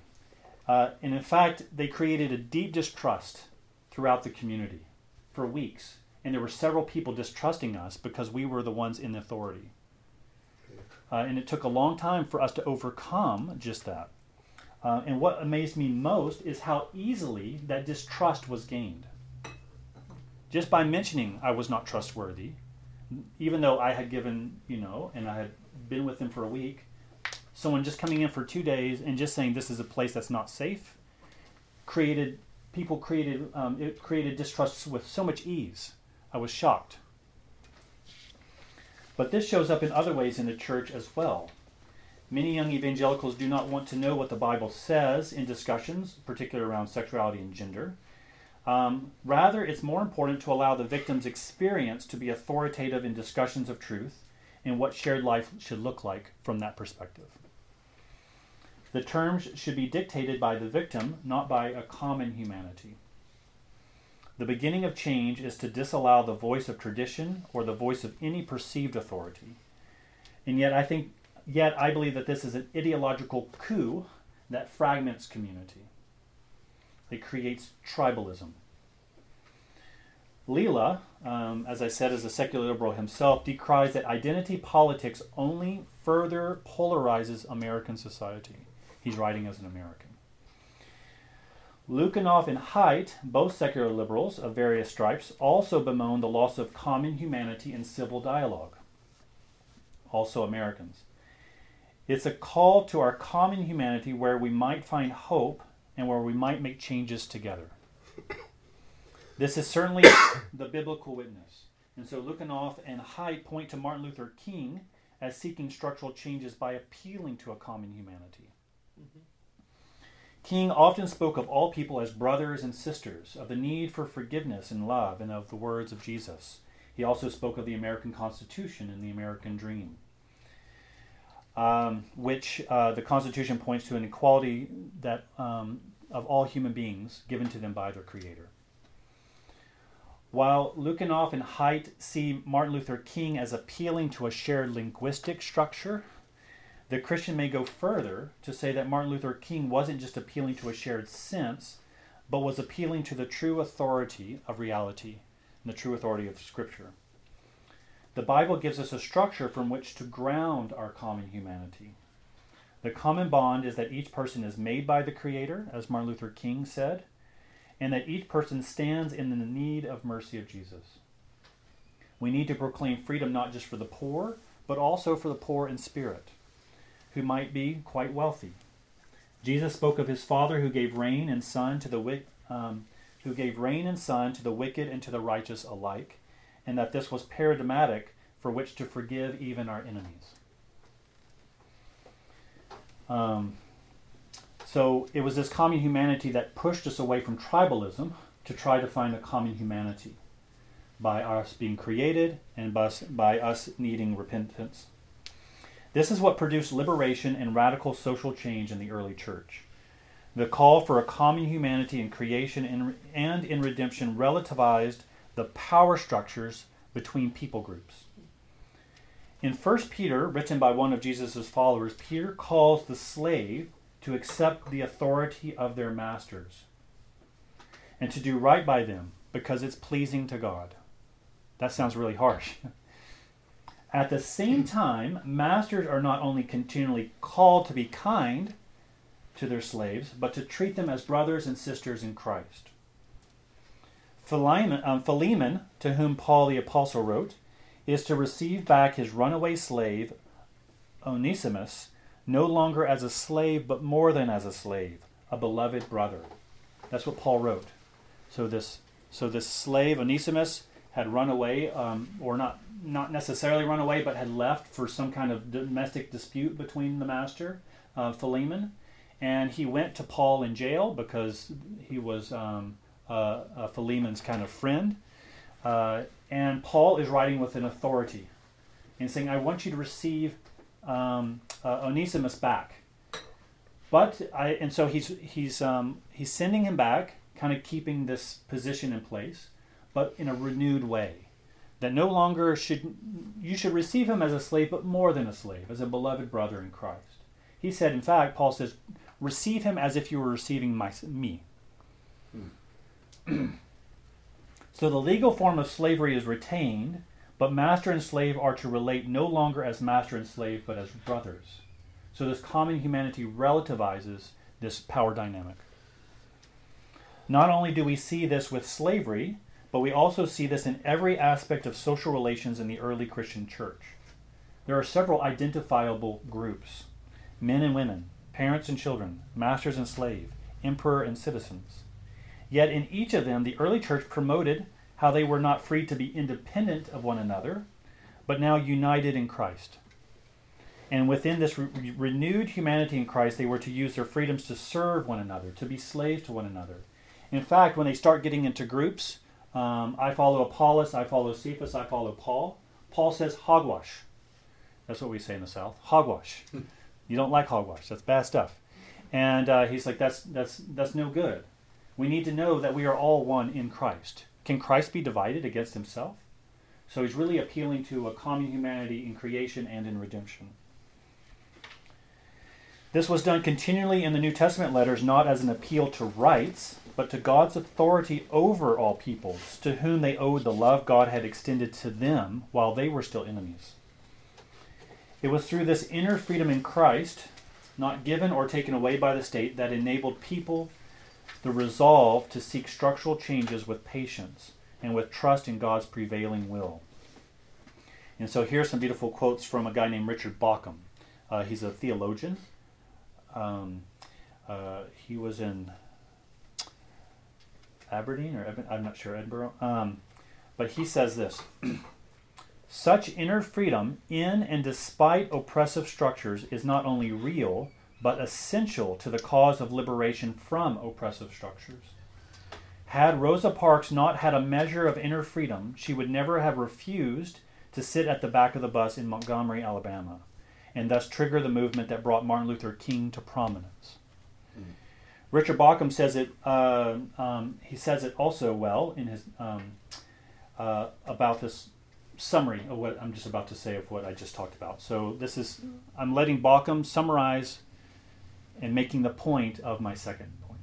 Uh, and in fact, they created a deep distrust throughout the community for weeks. And there were several people distrusting us because we were the ones in authority. Uh, and it took a long time for us to overcome just that. Uh, and what amazed me most is how easily that distrust was gained. Just by mentioning I was not trustworthy, even though I had given, you know, and I had been with them for a week, someone just coming in for two days and just saying this is a place that's not safe created people created um, it created distrust with so much ease. I was shocked. But this shows up in other ways in the church as well. Many young evangelicals do not want to know what the Bible says in discussions, particularly around sexuality and gender. Um, rather, it's more important to allow the victim's experience to be authoritative in discussions of truth and what shared life should look like from that perspective. The terms should be dictated by the victim, not by a common humanity. The beginning of change is to disallow the voice of tradition or the voice of any perceived authority. And yet, I think yet I believe that this is an ideological coup that fragments community. It creates tribalism. Lilla, um, as I said, as a secular liberal himself, decries that identity politics only further polarizes American society. He's writing as an American. Lukianoff and Haidt, both secular liberals of various stripes, also bemoan the loss of common humanity and civil dialogue. Also Americans. It's a call to our common humanity where we might find hope and where we might make changes together. This is certainly the biblical witness. And so Lukianoff and Haidt point to Martin Luther King as seeking structural changes by appealing to a common humanity. Mm-hmm. King often spoke of all people as brothers and sisters, of the need for forgiveness and love, and of the words of Jesus. He also spoke of the American Constitution and the American dream, um, which uh, the Constitution points to an equality that um, of all human beings given to them by their Creator. While Lukianoff and Haidt see Martin Luther King as appealing to a shared linguistic structure, the Christian may go further to say that Martin Luther King wasn't just appealing to a shared sense, but was appealing to the true authority of reality and the true authority of Scripture. The Bible gives us a structure from which to ground our common humanity. The common bond is that each person is made by the Creator, as Martin Luther King said, and that each person stands in the need of mercy of Jesus. We need to proclaim freedom not just for the poor, but also for the poor in spirit, who might be quite wealthy. Jesus spoke of his Father who gave rain and sun to the um, who gave rain and sun to the wicked and to the righteous alike, and that this was paradigmatic for which to forgive even our enemies. Um, so it was this common humanity that pushed us away from tribalism to try to find a common humanity by us being created and by us, by us needing repentance. This is what produced liberation and radical social change in the early church. The call for a common humanity in creation and and in redemption relativized the power structures between people groups. In 1 Peter, written by one of Jesus' followers, Peter calls the slave to accept the authority of their masters and to do right by them because it's pleasing to God. That sounds really harsh. At the same time, masters are not only continually called to be kind to their slaves, but to treat them as brothers and sisters in Christ. Philemon, um, Philemon, to whom Paul the Apostle wrote, is to receive back his runaway slave, Onesimus, no longer as a slave, but more than as a slave, a beloved brother. That's what Paul wrote. So this, so this slave Onesimus had run away, um, or not not necessarily run away, but had left for some kind of domestic dispute between the master, uh, Philemon, and he went to Paul in jail because he was um, uh, uh, Philemon's kind of friend. Uh, and Paul is writing with an authority and saying, "I want you to receive um, uh, Onesimus back. But I and so he's he's um, he's sending him back, kind of keeping this position in place, but in a renewed way. That no longer should you should receive him as a slave, but more than a slave, as a beloved brother in Christ. He said, in fact, Paul says, receive him as if you were receiving my, me. Hmm. so the legal form of slavery is retained, but master and slave are to relate no longer as master and slave, but as brothers. So this common humanity relativizes this power dynamic. Not only do we see this with slavery, but we also see this in every aspect of social relations in the early Christian church. There are several identifiable groups men and women, parents and children, masters and slave, emperor and citizens. Yet in each of them, the early church promoted how they were not free to be independent of one another, but now united in Christ. And within this re- renewed humanity in Christ, they were to use their freedoms to serve one another, to be slaves to one another. In fact, when they start getting into groups, um, I follow Apollos, I follow Cephas, I follow Paul. Paul says hogwash. That's what we say in the South. Hogwash. you don't like hogwash. That's bad stuff. And uh, he's like, that's that's that's no good. We need to know that we are all one in Christ. Can Christ be divided against himself? So he's really appealing to a common humanity in creation and in redemption. This was done continually in the New Testament letters, not as an appeal to rights, but to God's authority over all peoples, to whom they owed the love God had extended to them while they were still enemies. It was through this inner freedom in Christ, not given or taken away by the state, that enabled people the resolve to seek structural changes with patience and with trust in God's prevailing will. And so here's some beautiful quotes from a guy named Richard Bauckham. Uh, he's a theologian. Um, uh, he was in Aberdeen or I'm not sure Edinburgh. Um, but he says this: Such inner freedom in and despite oppressive structures is not only real but essential to the cause of liberation from oppressive structures. Had Rosa Parks not had a measure of inner freedom, she would never have refused to sit at the back of the bus in Montgomery, Alabama, and thus trigger the movement that brought Martin Luther King to prominence. Mm-hmm. Richard Bauckham says it. Uh, um, he says it also well in his um, uh, about this summary of what I'm just about to say of what I just talked about. So this is I'm letting Bauckham summarize and making the point of my second point.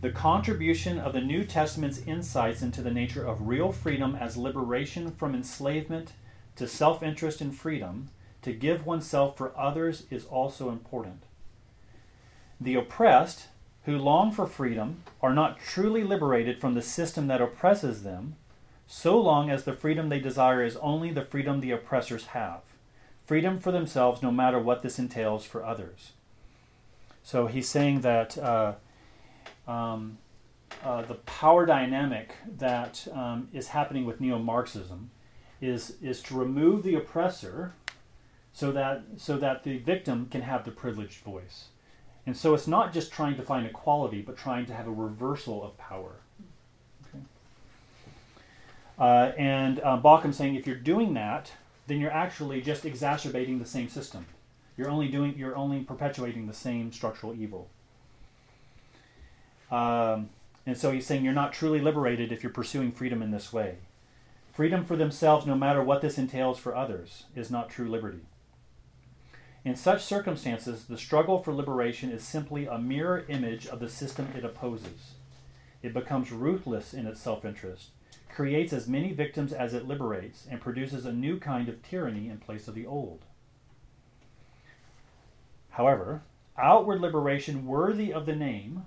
The contribution of the New Testament's insights into the nature of real freedom as liberation from enslavement to self interest and freedom to give oneself for others is also important. The oppressed, who long for freedom, are not truly liberated from the system that oppresses them, so long as the freedom they desire is only the freedom the oppressors have freedom for themselves, no matter what this entails for others. So he's saying that uh, um, uh, the power dynamic that um, is happening with neo Marxism is, is to remove the oppressor so that, so that the victim can have the privileged voice. And so it's not just trying to find equality, but trying to have a reversal of power. Okay. Uh, and uh, Bauckham saying if you're doing that, then you're actually just exacerbating the same system. You're only doing you're only perpetuating the same structural evil. Um, and so he's saying you're not truly liberated if you're pursuing freedom in this way. Freedom for themselves, no matter what this entails for others, is not true liberty. In such circumstances, the struggle for liberation is simply a mirror image of the system it opposes. It becomes ruthless in its self interest, creates as many victims as it liberates, and produces a new kind of tyranny in place of the old. However, outward liberation worthy of the name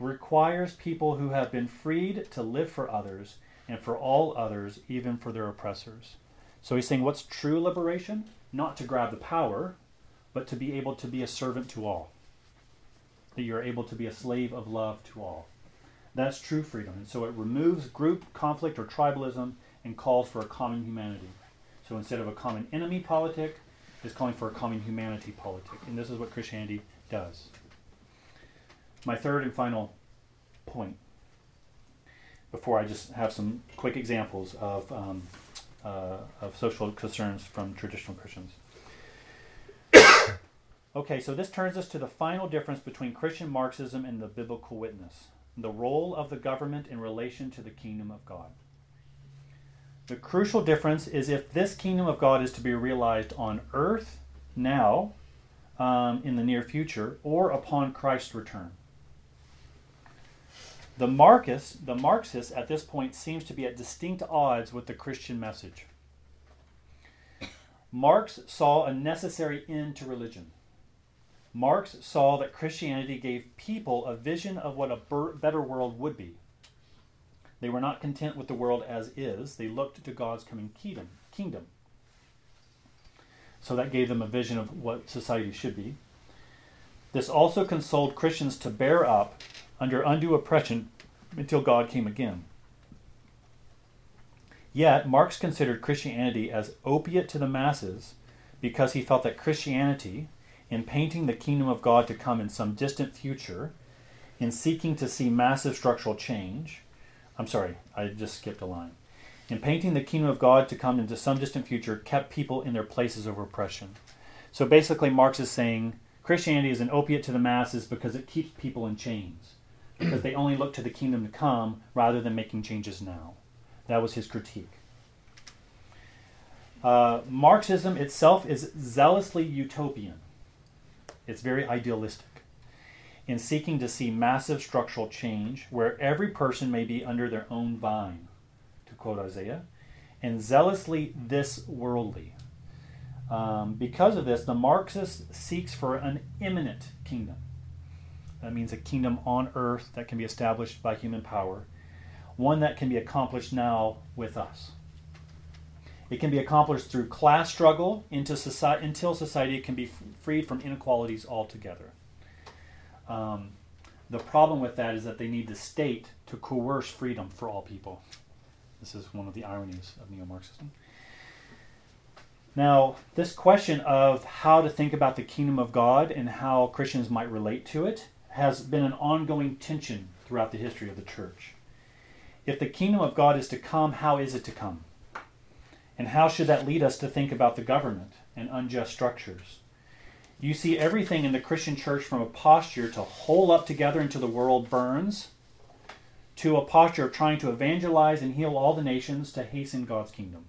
requires people who have been freed to live for others and for all others, even for their oppressors. So he's saying, what's true liberation? Not to grab the power, but to be able to be a servant to all. That you're able to be a slave of love to all. That's true freedom. And so it removes group conflict or tribalism and calls for a common humanity. So instead of a common enemy politic, it's calling for a common humanity politic, and this is what Christianity does. My third and final point, before I just have some quick examples of, um, uh, of social concerns from traditional Christians. okay, so this turns us to the final difference between Christian Marxism and the biblical witness the role of the government in relation to the kingdom of God. The crucial difference is if this kingdom of God is to be realized on earth now, um, in the near future, or upon Christ's return. The Marcus, the Marxist at this point seems to be at distinct odds with the Christian message. Marx saw a necessary end to religion. Marx saw that Christianity gave people a vision of what a better world would be. They were not content with the world as is, they looked to God's coming kingdom. So that gave them a vision of what society should be. This also consoled Christians to bear up under undue oppression until God came again. Yet, Marx considered Christianity as opiate to the masses because he felt that Christianity, in painting the kingdom of God to come in some distant future, in seeking to see massive structural change, I'm sorry, I just skipped a line. In painting the kingdom of God to come into some distant future, kept people in their places of oppression. So basically, Marx is saying Christianity is an opiate to the masses because it keeps people in chains, because they only look to the kingdom to come rather than making changes now. That was his critique. Uh, Marxism itself is zealously utopian. It's very idealistic. In seeking to see massive structural change where every person may be under their own vine, to quote Isaiah, and zealously this worldly. Um, because of this, the Marxist seeks for an imminent kingdom. That means a kingdom on earth that can be established by human power, one that can be accomplished now with us. It can be accomplished through class struggle into society, until society can be freed from inequalities altogether. Um, the problem with that is that they need the state to coerce freedom for all people. This is one of the ironies of neo Marxism. Now, this question of how to think about the kingdom of God and how Christians might relate to it has been an ongoing tension throughout the history of the church. If the kingdom of God is to come, how is it to come? And how should that lead us to think about the government and unjust structures? You see everything in the Christian church from a posture to hole up together until the world burns to a posture of trying to evangelize and heal all the nations to hasten God's kingdom.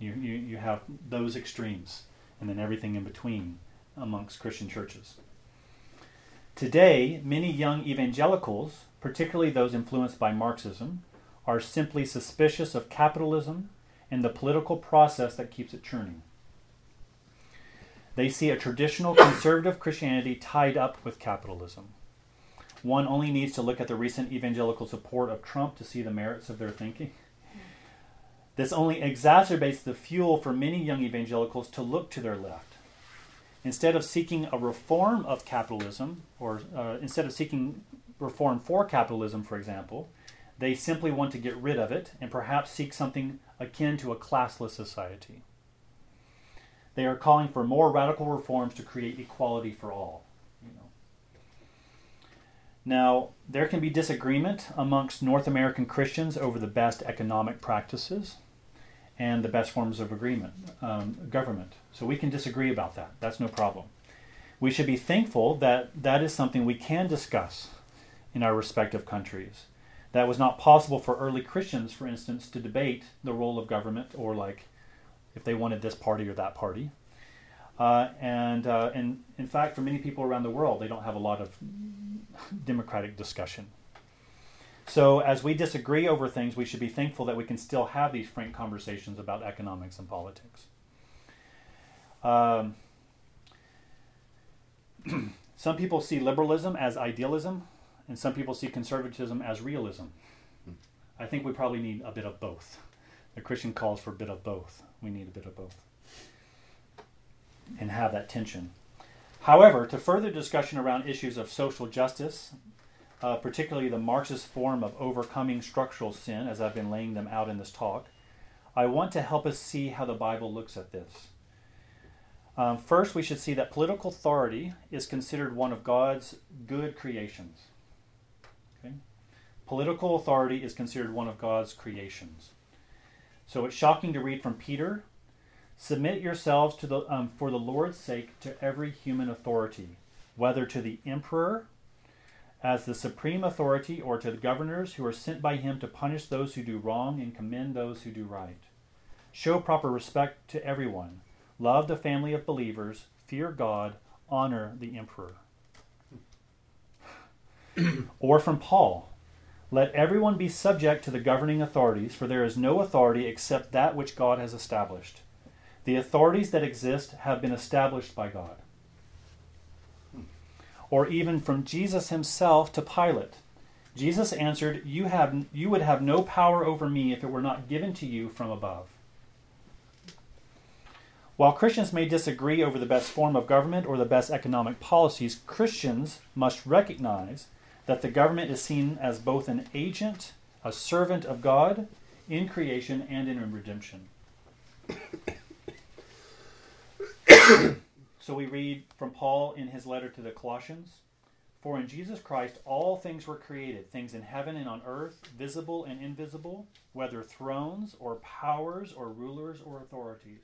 You, you, you have those extremes, and then everything in between amongst Christian churches. Today, many young evangelicals, particularly those influenced by Marxism, are simply suspicious of capitalism and the political process that keeps it churning. They see a traditional conservative Christianity tied up with capitalism. One only needs to look at the recent evangelical support of Trump to see the merits of their thinking. This only exacerbates the fuel for many young evangelicals to look to their left. Instead of seeking a reform of capitalism, or uh, instead of seeking reform for capitalism, for example, they simply want to get rid of it and perhaps seek something akin to a classless society. They are calling for more radical reforms to create equality for all. You know. Now, there can be disagreement amongst North American Christians over the best economic practices and the best forms of agreement, um, government. So we can disagree about that. That's no problem. We should be thankful that that is something we can discuss in our respective countries. That was not possible for early Christians, for instance, to debate the role of government or like if they wanted this party or that party. Uh, and, uh, and in fact, for many people around the world, they don't have a lot of democratic discussion. So, as we disagree over things, we should be thankful that we can still have these frank conversations about economics and politics. Um, some people see liberalism as idealism, and some people see conservatism as realism. I think we probably need a bit of both. The Christian calls for a bit of both. We need a bit of both. And have that tension. However, to further discussion around issues of social justice, uh, particularly the Marxist form of overcoming structural sin, as I've been laying them out in this talk, I want to help us see how the Bible looks at this. Um, first, we should see that political authority is considered one of God's good creations. Okay? Political authority is considered one of God's creations. So it's shocking to read from Peter Submit yourselves to the, um, for the Lord's sake to every human authority, whether to the emperor as the supreme authority or to the governors who are sent by him to punish those who do wrong and commend those who do right. Show proper respect to everyone. Love the family of believers. Fear God. Honor the emperor. or from Paul Let everyone be subject to the governing authorities, for there is no authority except that which God has established. The authorities that exist have been established by God. Or even from Jesus himself to Pilate. Jesus answered, you, have, you would have no power over me if it were not given to you from above. While Christians may disagree over the best form of government or the best economic policies, Christians must recognize that the government is seen as both an agent, a servant of God in creation and in redemption. so we read from Paul in his letter to the Colossians For in Jesus Christ all things were created, things in heaven and on earth, visible and invisible, whether thrones or powers or rulers or authorities.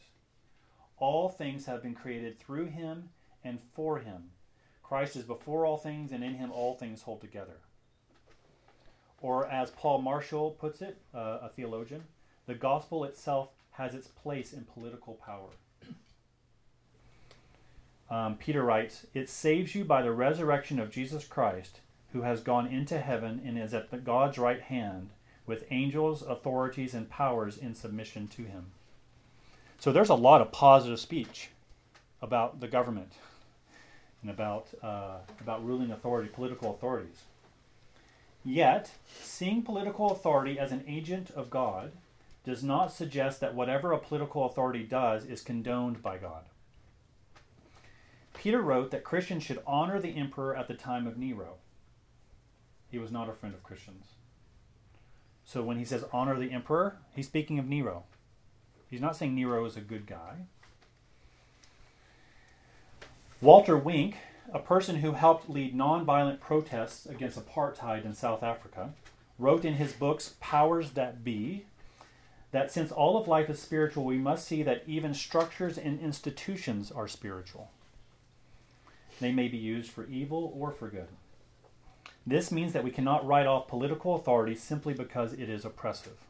All things have been created through him and for him. Christ is before all things, and in him all things hold together. Or, as Paul Marshall puts it, uh, a theologian, the gospel itself has its place in political power. um, Peter writes, It saves you by the resurrection of Jesus Christ, who has gone into heaven and is at God's right hand, with angels, authorities, and powers in submission to him. So there's a lot of positive speech about the government and about, uh, about ruling authority, political authorities. Yet, seeing political authority as an agent of God does not suggest that whatever a political authority does is condoned by God. Peter wrote that Christians should honor the emperor at the time of Nero. He was not a friend of Christians. So when he says honor the emperor, he's speaking of Nero. He's not saying Nero is a good guy. Walter Wink, a person who helped lead nonviolent protests against apartheid in South Africa, wrote in his books Powers That Be that since all of life is spiritual, we must see that even structures and institutions are spiritual. They may be used for evil or for good. This means that we cannot write off political authority simply because it is oppressive.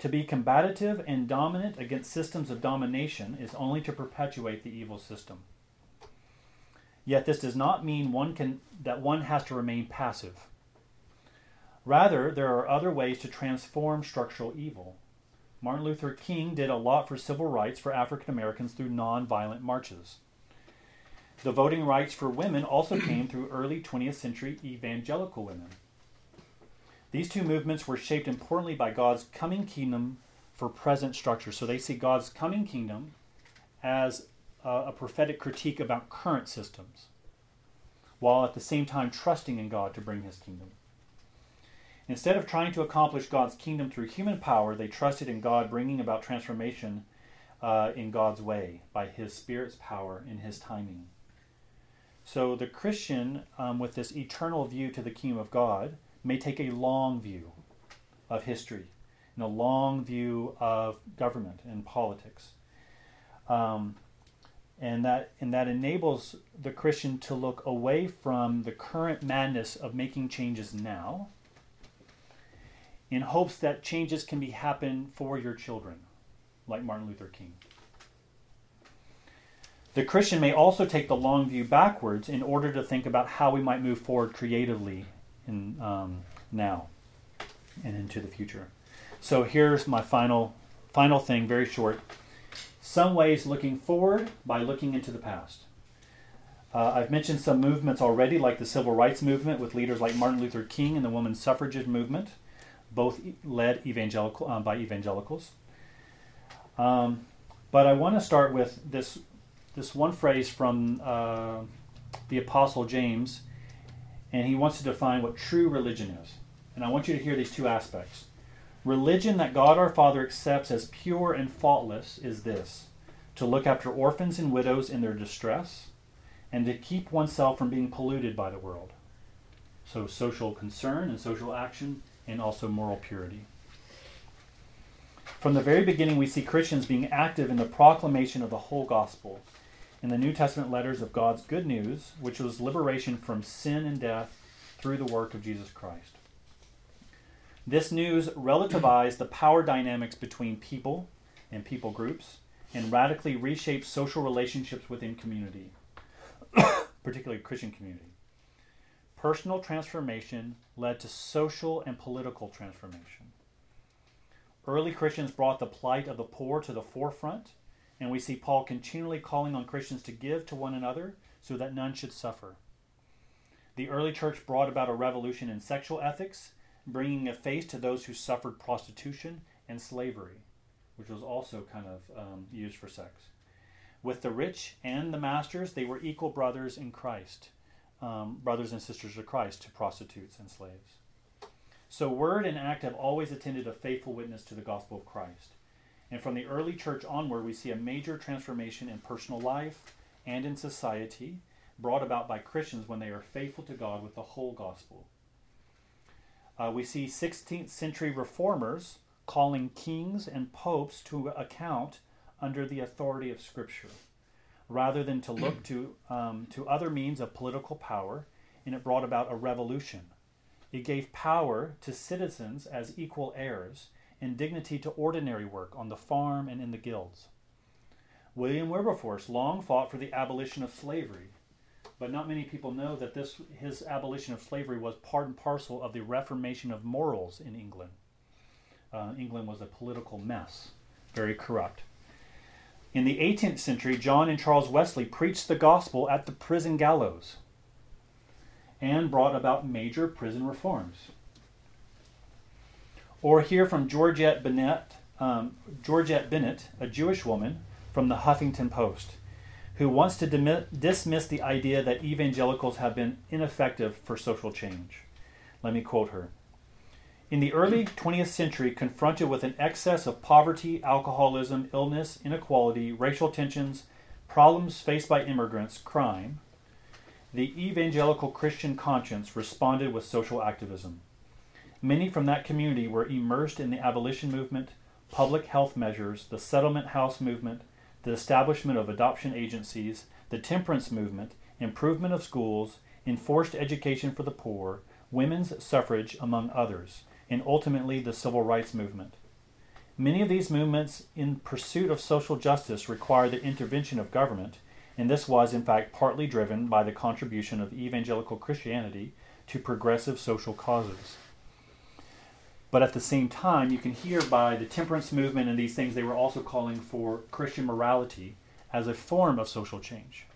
To be combative and dominant against systems of domination is only to perpetuate the evil system. Yet this does not mean one can, that one has to remain passive. Rather, there are other ways to transform structural evil. Martin Luther King did a lot for civil rights for African Americans through nonviolent marches. The voting rights for women also came through early 20th century evangelical women. These two movements were shaped importantly by God's coming kingdom for present structure. So they see God's coming kingdom as a, a prophetic critique about current systems, while at the same time trusting in God to bring his kingdom. Instead of trying to accomplish God's kingdom through human power, they trusted in God bringing about transformation uh, in God's way by his Spirit's power in his timing. So the Christian, um, with this eternal view to the kingdom of God, may take a long view of history and a long view of government and politics. Um, and that and that enables the Christian to look away from the current madness of making changes now in hopes that changes can be happen for your children, like Martin Luther King. The Christian may also take the long view backwards in order to think about how we might move forward creatively in um, now and into the future. So here's my final final thing, very short. Some ways looking forward by looking into the past. Uh, I've mentioned some movements already, like the civil rights movement with leaders like Martin Luther King and the women's suffrage movement, both led evangelical uh, by evangelicals. Um, but I want to start with this this one phrase from uh, the Apostle James, and he wants to define what true religion is. And I want you to hear these two aspects. Religion that God our Father accepts as pure and faultless is this to look after orphans and widows in their distress, and to keep oneself from being polluted by the world. So, social concern and social action, and also moral purity. From the very beginning, we see Christians being active in the proclamation of the whole gospel in the New Testament letters of God's good news, which was liberation from sin and death through the work of Jesus Christ. This news relativized the power dynamics between people and people groups and radically reshaped social relationships within community, particularly Christian community. Personal transformation led to social and political transformation. Early Christians brought the plight of the poor to the forefront and we see Paul continually calling on Christians to give to one another so that none should suffer. The early church brought about a revolution in sexual ethics, bringing a face to those who suffered prostitution and slavery, which was also kind of um, used for sex. With the rich and the masters, they were equal brothers in Christ, um, brothers and sisters of Christ to prostitutes and slaves. So, word and act have always attended a faithful witness to the gospel of Christ. And from the early church onward, we see a major transformation in personal life and in society brought about by Christians when they are faithful to God with the whole gospel. Uh, we see 16th century reformers calling kings and popes to account under the authority of Scripture, rather than to look to, um, to other means of political power, and it brought about a revolution. It gave power to citizens as equal heirs and dignity to ordinary work on the farm and in the guilds. William Wilberforce long fought for the abolition of slavery, but not many people know that this his abolition of slavery was part and parcel of the reformation of morals in England. Uh, England was a political mess, very corrupt. In the 18th century, John and Charles Wesley preached the gospel at the prison gallows and brought about major prison reforms. Or hear from Georgette Bennett, um, Georgette Bennett, a Jewish woman from the Huffington Post, who wants to dimi- dismiss the idea that evangelicals have been ineffective for social change. Let me quote her. In the early 20th century, confronted with an excess of poverty, alcoholism, illness, inequality, racial tensions, problems faced by immigrants, crime, the evangelical Christian conscience responded with social activism. Many from that community were immersed in the abolition movement, public health measures, the settlement house movement, the establishment of adoption agencies, the temperance movement, improvement of schools, enforced education for the poor, women's suffrage, among others, and ultimately the civil rights movement. Many of these movements in pursuit of social justice require the intervention of government, and this was, in fact, partly driven by the contribution of evangelical Christianity to progressive social causes. But at the same time, you can hear by the temperance movement and these things, they were also calling for Christian morality as a form of social change,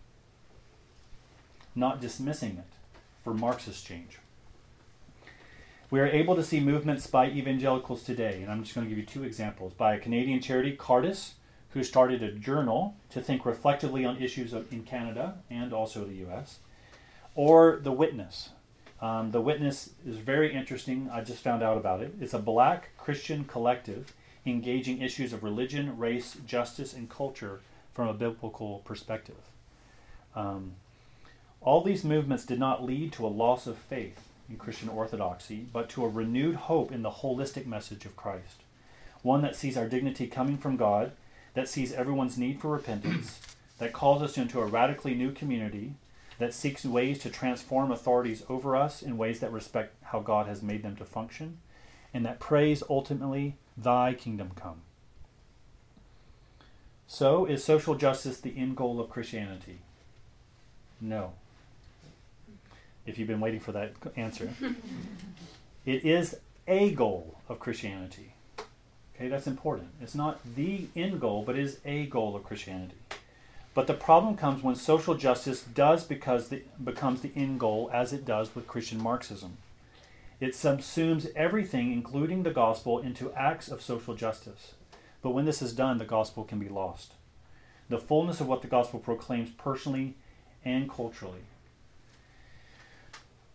not dismissing it for Marxist change. We are able to see movements by evangelicals today, and I'm just going to give you two examples. By a Canadian charity, Cardus, who started a journal to think reflectively on issues of, in Canada and also the US, or The Witness, um, the Witness is very interesting. I just found out about it. It's a black Christian collective engaging issues of religion, race, justice, and culture from a biblical perspective. Um, all these movements did not lead to a loss of faith in Christian orthodoxy, but to a renewed hope in the holistic message of Christ. One that sees our dignity coming from God, that sees everyone's need for repentance, that calls us into a radically new community that seeks ways to transform authorities over us in ways that respect how God has made them to function, and that prays ultimately, Thy kingdom come. So, is social justice the end goal of Christianity? No. If you've been waiting for that answer, it is a goal of Christianity. Okay, that's important. It's not the end goal, but it is a goal of Christianity. But the problem comes when social justice does because the, becomes the end goal, as it does with Christian Marxism. It subsumes everything, including the gospel, into acts of social justice. But when this is done, the gospel can be lost. The fullness of what the gospel proclaims personally and culturally.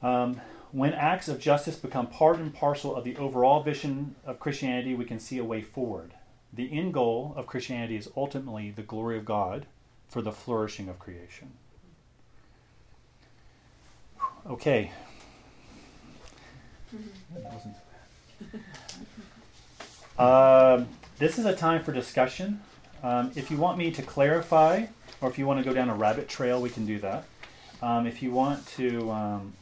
Um, when acts of justice become part and parcel of the overall vision of Christianity, we can see a way forward. The end goal of Christianity is ultimately the glory of God for the flourishing of creation. Okay. Uh, this is a time for discussion. Um, if you want me to clarify, or if you want to go down a rabbit trail, we can do that. Um, if you want to um,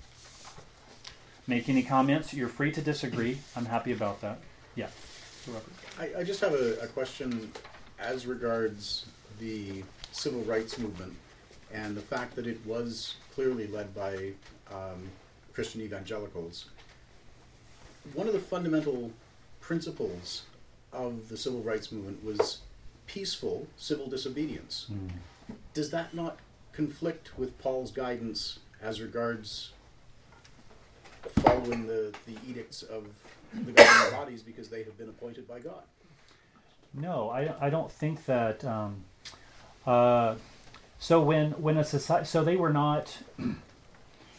make any comments, you're free to disagree. I'm happy about that. Yeah. I, I just have a, a question as regards the civil rights movement and the fact that it was clearly led by um, Christian evangelicals. One of the fundamental principles of the civil rights movement was peaceful civil disobedience. Mm. Does that not conflict with Paul's guidance as regards following the, the edicts of the governing bodies because they have been appointed by God? No, I, I don't think that. Um, uh, so when when a society, so they were not.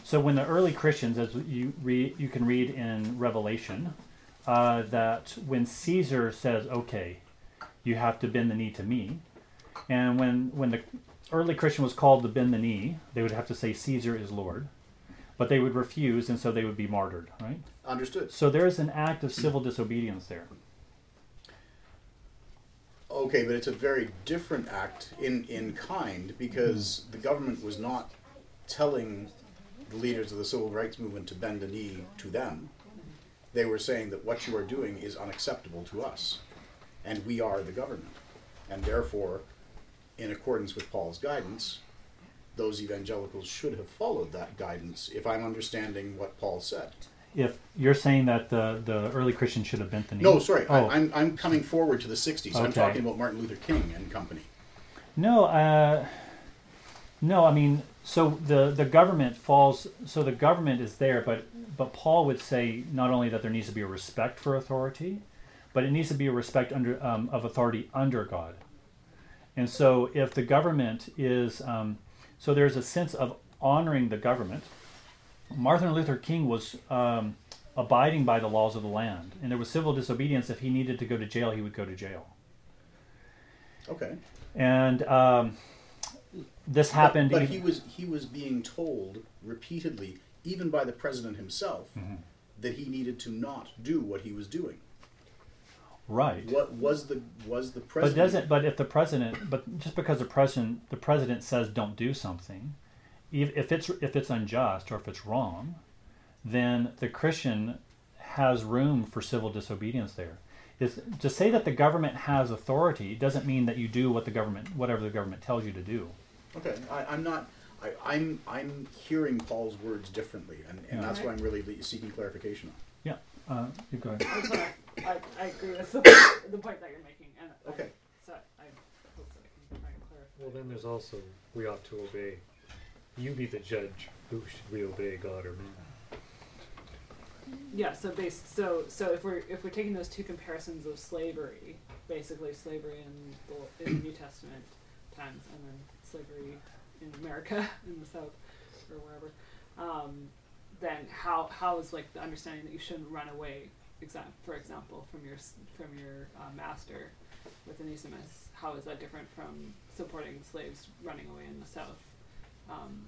So when the early Christians, as you read, you can read in Revelation, uh, that when Caesar says, "Okay, you have to bend the knee to me," and when when the early Christian was called to bend the knee, they would have to say, "Caesar is Lord," but they would refuse, and so they would be martyred. Right? Understood. So there is an act of civil disobedience there. Okay, but it's a very different act in, in kind because mm. the government was not telling the leaders of the civil rights movement to bend the knee to them. They were saying that what you are doing is unacceptable to us, and we are the government, and therefore in accordance with Paul's guidance, those evangelicals should have followed that guidance, if I'm understanding what Paul said. If you're saying that the, the early Christians should have bent the knee. No, sorry, Oh. I, I'm, I'm coming forward to the 60s. I'm talking about Martin Luther King and company. No, uh, no. I mean, so the the government falls. So the government is there, but but Paul would say not only that there needs to be a respect for authority, but it needs to be a respect under um, of authority under God. And so, if the government is, um, so there's a sense of honoring the government. Martin Luther King was um, abiding by the laws of the land, and there was civil disobedience. If he needed to go to jail, he would go to jail. Okay. And um, this happened. But, but he was he was being told repeatedly, even by the president himself, Mm-hmm. that he needed to not do what he was doing. right. What was the was the president? But doesn't but if the president but just because the president the president says don't do something, if, if it's if it's unjust or if it's wrong, then the Christian has room for civil disobedience there. Is to say that the government has authority doesn't mean that you do what the government whatever the government tells you to do. Okay, I, I'm not. I, I'm I'm hearing Paul's words differently, and, and Yeah. that's why I'm really seeking clarification on. Yeah, uh, you go ahead. I, just wanna- I, I agree with the, point- the point that you're making, and I- Okay. so I hope that I can try and clarify. Well, then there's also, we ought to obey. You be the judge. Who should we obey, God or man? Yeah, so based so so if we're if we're taking those two comparisons of slavery, basically slavery in the in New Testament times, and then slavery in America in the South or wherever, um, then how how is like the understanding that you shouldn't run away, exam- for example, from your from your uh, master with Onesimus? How is that different from supporting slaves running away in the South? Um,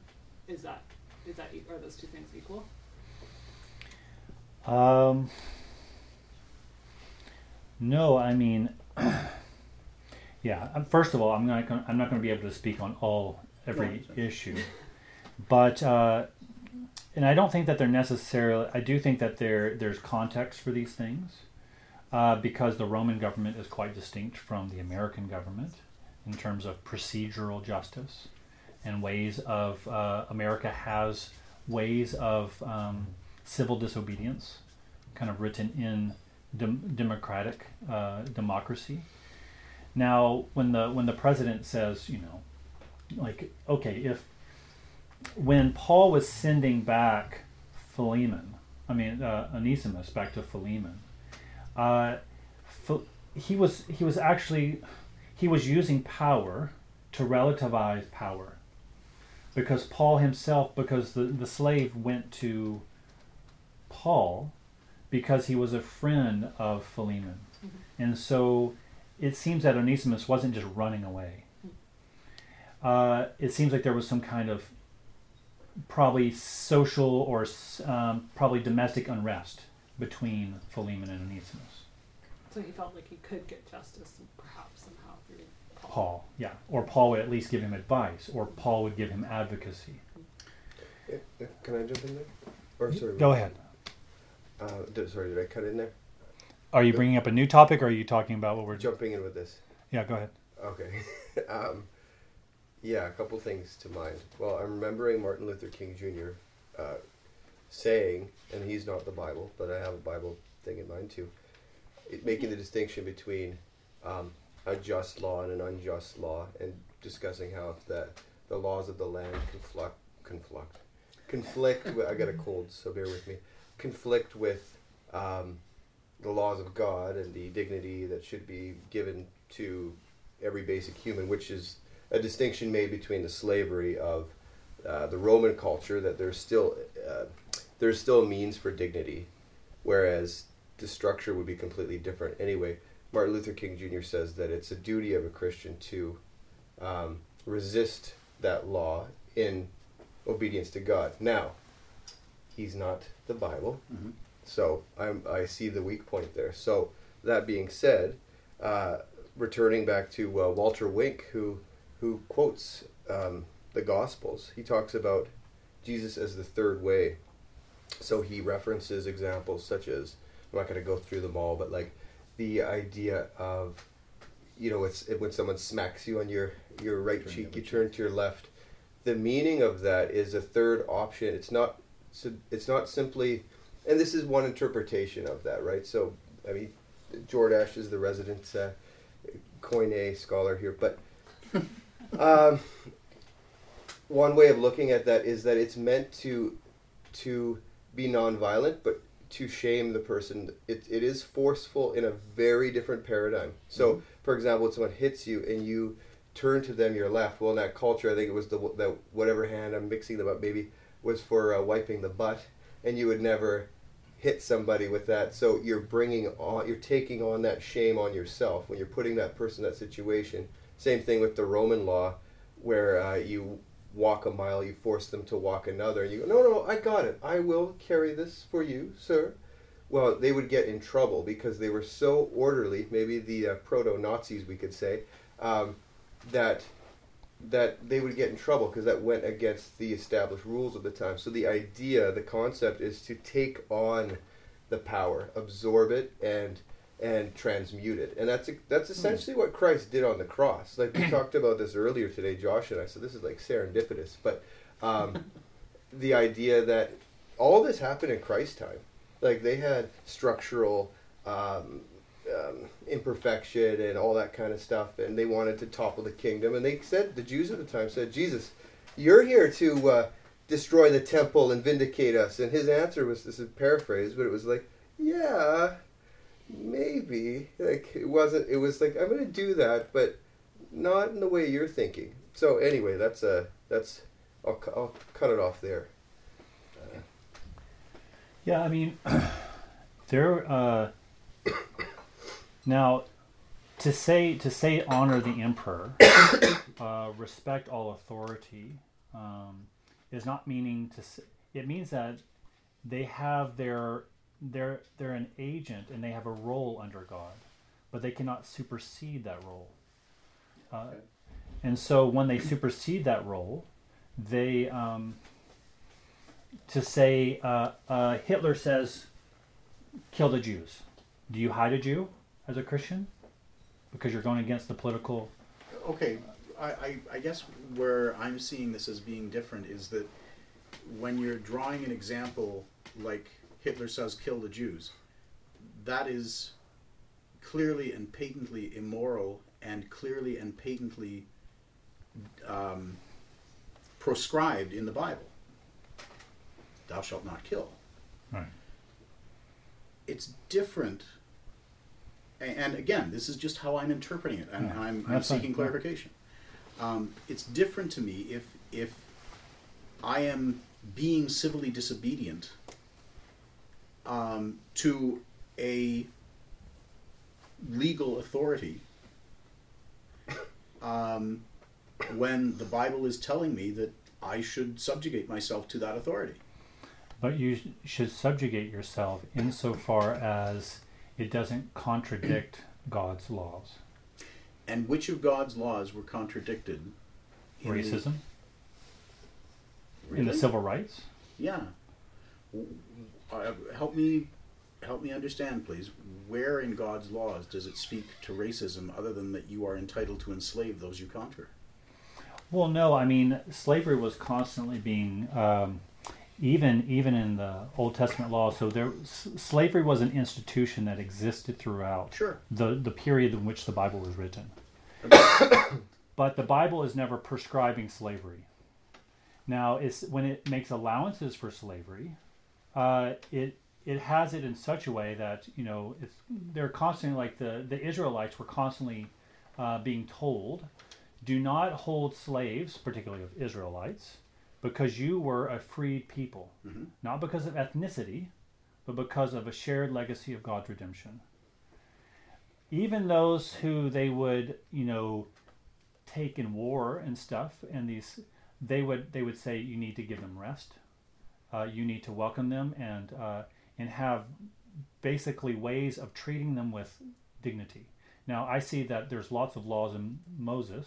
is that is that are those two things equal? Um, no, I mean, yeah. um, First of all, I'm not gonna, I'm not going to be able to speak on all every No, issue, but uh, and I don't think that they're necessarily. I do think that there there's context for these things uh, because the Roman government is quite distinct from the American government in terms of procedural justice and ways of uh, America has ways of um, civil disobedience, kind of written in dem- democratic uh, democracy. Now, when the when the president says, you know, like, okay, if when Paul was sending back Philemon, I mean uh, Onesimus back to Philemon, uh, he was he was actually he was using power to relativize power because Paul himself, because the, the slave went to Paul because he was a friend of Philemon. And so it seems that Onesimus wasn't just running away. Uh, it seems like there was some kind of probably social or um, probably domestic unrest between Philemon and Onesimus. So he felt like he could get justice, perhaps Paul. Yeah. Or Paul would at least give him advice, or Paul would give him advocacy. Yeah, yeah, Can I jump in there? Or sorry. Go ahead. Uh, did, sorry, did I cut in there? Are you bringing up a new topic, or are you talking about what we're? We're jumping in with this. Yeah, go ahead. Okay. um, yeah, a couple things to mind. Well, I'm remembering Martin Luther King Jr. Uh, saying, and he's not the Bible, but I have a Bible thing in mind too, it, making the distinction between um, a just law and an unjust law, and discussing how the the laws of the land conflict conflict conflict. with, I got a cold, so bear with me. Conflict with um, the laws of God and the dignity that should be given to every basic human, which is a distinction made between the slavery of uh, the Roman culture that there's still uh, there's still means for dignity, whereas the structure would be completely different. Anyway, Martin Luther King Jr. says that it's a duty of a Christian to um, resist that law in obedience to God. Now, he's not the Bible. Mhm. So I'm, I see the weak point there. So that being said, uh, returning back to uh, Walter Wink, who who quotes um, the Gospels, he talks about Jesus as the third way. So he references examples such as I'm not going to go through them all, but like the idea of you know, it's when someone smacks you on your your right cheek, you turn to your left. The meaning of that is a third option. It's not. So it's not simply, and this is one interpretation of that, right? So, I mean, Jordash is the resident uh, Koine scholar here, but um, one way of looking at that is that it's meant to to be nonviolent, but to shame the person. It, it is forceful in a very different paradigm. So, Mhm. for example, when someone hits you and you turn to them your left, well, in that culture, I think it was the that whatever hand I'm mixing them up, maybe was for uh, wiping the butt, and you would never hit somebody with that. So you're bringing on, you're taking on that shame on yourself when you're putting that person in that situation. Same thing with the Roman law, where uh, you walk a mile, you force them to walk another, and you go, no, no, I got it. I will carry this for you, sir. Well, they would get in trouble because they were so orderly, maybe the uh, proto Nazis, we could say, um, that that they would get in trouble because that went against the established rules of the time. So the idea, the concept, is to take on the power, absorb it, and and transmuted. And that's that's essentially what Christ did on the cross. Like we talked about this earlier today, Josh and I. So this is like serendipitous, but um, the idea that all this happened in Christ's time. Like they had structural um, um, imperfection and all that kind of stuff, and they wanted to topple the kingdom. And they said, the Jews at the time said, Jesus, you're here to uh, destroy the temple and vindicate us. And his answer was, this is paraphrased, but it was like, yeah, maybe. Like it wasn't. It was like I'm to do that, but not in the way you're thinking. So anyway, that's a that's. I'll, I'll cut it off there. Yeah, I mean, there. Uh, now, to say to say honor the emperor, uh, respect all authority, um, is not meaning to. it means that they have their they're they're an agent and they have a role under God, but they cannot supersede that role. Uh, and so when they supersede that role, they um, to say uh, uh, Hitler says kill the Jews. Do you hide a Jew as a Christian because you're going against the political? Okay, I, I, I guess where I'm seeing this as being different is that when you're drawing an example like Hitler says kill the Jews, that is clearly and patently immoral and clearly and patently um, proscribed in the Bible. Thou shalt not kill. Right. It's different. And again, this is just how I'm interpreting it, and Yeah, I'm, I'm seeking clarification. Um, it's different to me if if I am being civilly disobedient um, to a legal authority um, when the Bible is telling me that I should subjugate myself to that authority. But you sh- should subjugate yourself insofar as it doesn't contradict God's laws. And which of God's laws were contradicted? in the- Racism in the civil rights. Yeah. Uh, help me, help me understand, please. Where in God's laws does it speak to racism, other than that you are entitled to enslave those you conquer? Well, no, I mean slavery was constantly being, um, even even in the Old Testament law. So there, s- slavery was an institution that existed throughout Sure. the the period in which the Bible was written. but the Bible is never prescribing slavery. Now, it's when it makes allowances for slavery, uh, it it has it in such a way that you know it's they're constantly like the the Israelites were constantly uh, being told, do not hold slaves, particularly of Israelites, because you were a freed people, Mhm. not because of ethnicity, but because of a shared legacy of God's redemption. Even those who they would, you know, take in war and stuff, and these, they would they would say you need to give them rest, uh, you need to welcome them, and uh, and have basically ways of treating them with dignity. Now I see that there's lots of laws in Moses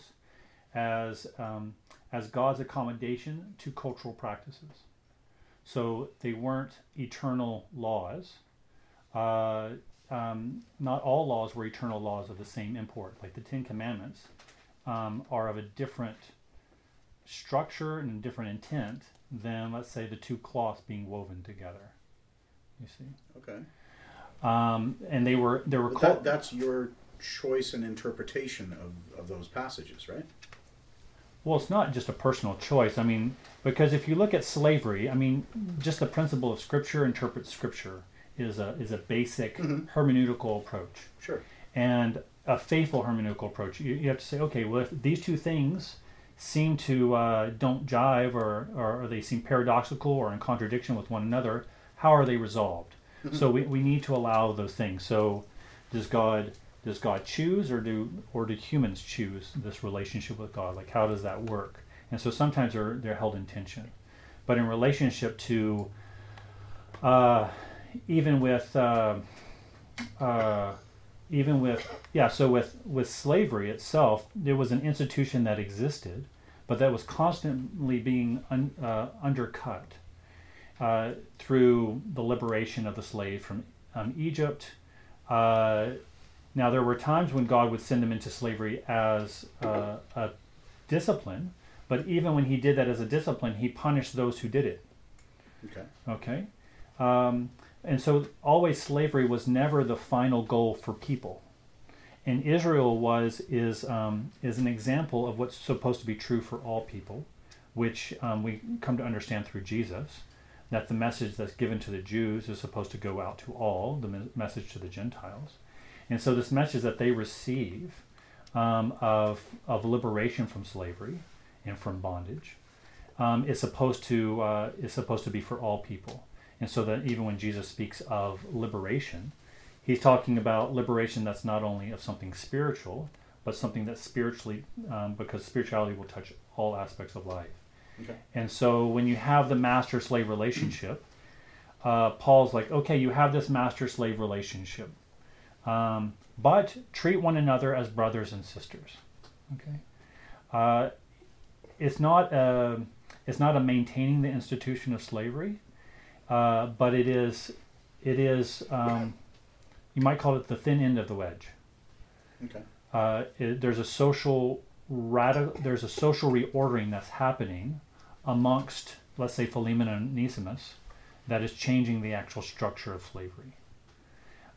as um, as God's accommodation to cultural practices. So they weren't eternal laws. Uh, um, not all laws were eternal laws of the same import. Like the Ten Commandments um, are of a different structure and different intent than, let's say, the two cloths being woven together. You see, Okay. um, and they were they were that, that's your choice and interpretation of, of those passages, right? Well, it's not just a personal choice. I mean, because if you look at slavery, I mean, just the principle of Scripture interprets Scripture is a is a basic Mhm. hermeneutical approach. Sure. and a faithful hermeneutical approach. You, you have to say, okay, well, if these two things seem to uh, don't jive or, or they seem paradoxical or in contradiction with one another, how are they resolved? So we, we need to allow those things. So does God does God choose or do or do humans choose this relationship with God? Like how does that work? And so sometimes they're they're held in tension. But in relationship to uh, even with uh, uh, even with yeah so with with slavery itself there was an institution that existed but that was constantly being un, uh, undercut uh, through the liberation of the slave from um, egypt uh, now there were times when god would send them into slavery as uh, a discipline but even when he did that as a discipline he punished those who did it Okay. Okay. Um, and so always slavery was never the final goal for people. And Israel was is um, is an example of what's supposed to be true for all people, which um, we come to understand through Jesus, that the message that's given to the Jews is supposed to go out to all, the me- message to the Gentiles, and so this message that they receive um, of of liberation from slavery and from bondage um, is supposed to uh, is supposed to be for all people, and so that even when Jesus speaks of liberation, he's talking about liberation that's not only of something spiritual, but something that's spiritually um, because spirituality will touch all aspects of life. Okay. And so when you have the master slave relationship, uh, Paul's like, okay, you have this master slave relationship, um, but treat one another as brothers and sisters. Okay. Uh, it's not a, it's not a maintaining the institution of slavery, uh, but it is it is um, you might call it the thin end of the wedge. Okay. Uh, it, there's a social radical there's a social reordering that's happening amongst let's say Philemon and Onesimus that is changing the actual structure of slavery.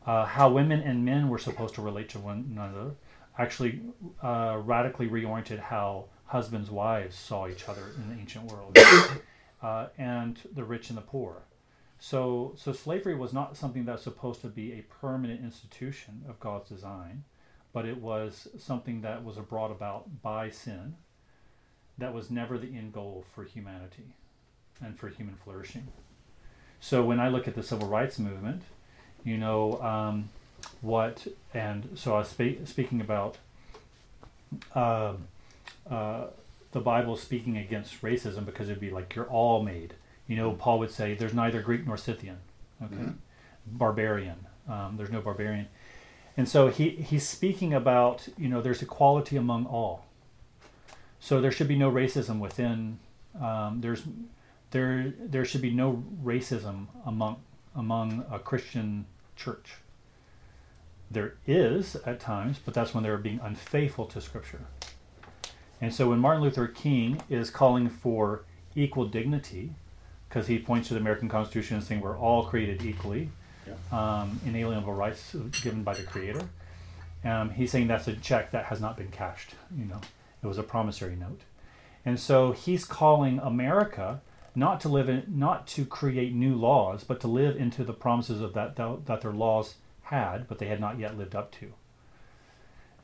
Uh, how women and men were supposed to relate to one another actually uh, radically reoriented how husbands wives saw each other in the ancient world uh, and the rich and the poor so so slavery was not something that's supposed to be a permanent institution of god's design but it was something that was brought about by sin that was never the end goal for humanity and for human flourishing so when i look at the civil rights movement you know um, what and so i was spe- speaking about um, uh, the Bible speaking against racism because it'd be like you're all made. You know, Paul would say there's neither Greek nor Scythian, okay, Mhm. barbarian. Um, there's no barbarian, and so he he's speaking about you know there's equality among all. So there should be no racism within. Um, there's there there should be no racism among among a Christian church. There is at times, but that's when they're being unfaithful to Scripture. And so when Martin Luther King is calling for equal dignity, because he points to the American Constitution and saying we're all created equally, um, inalienable rights given by the Creator, um, he's saying that's a check that has not been cashed. You know, it was a promissory note, and so he's calling America not to live in, not to create new laws, but to live into the promises of that that their laws had, but they had not yet lived up to.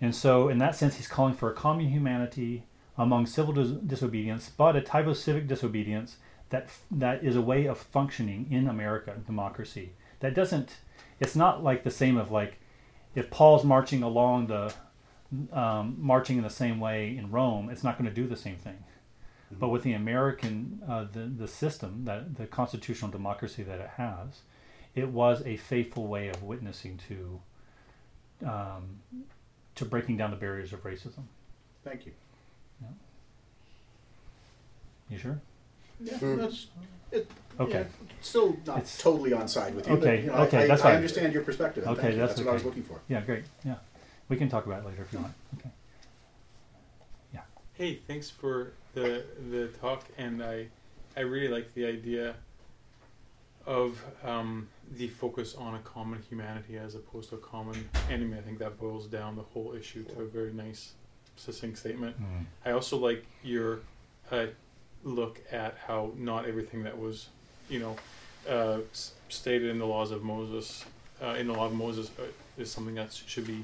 And so, in that sense, he's calling for a common humanity among civil dis- disobedience, but a type of civic disobedience that that is a way of functioning in America democracy. That doesn't. It's not like the same of like, if Paul's marching along the, um, marching in the same way in Rome, it's not going to do the same thing. But with the American, uh, the the system that the constitutional democracy that it has, it was a faithful way of witnessing to. Um, to breaking down the barriers of racism. Thank you. You sure? Yeah, Hmm. that's it, Okay. yeah, still not It's- totally on side with you. Okay, but, you know, okay, I, that's I, I fine. understand your perspective. Okay, thank you. that's that's what I was okay. looking for. Yeah, great. Yeah, we can talk about it later if you want. Okay. Yeah. Hey, thanks for the the talk, and I I really like the idea of um, the focus on a common humanity as opposed to a common enemy. I think that boils down the whole issue to a very nice, succinct statement. Mm. I also like your uh, look at how not everything that was, you know, uh, stated in the laws of Moses, uh, in the law of Moses, uh, is something that should be,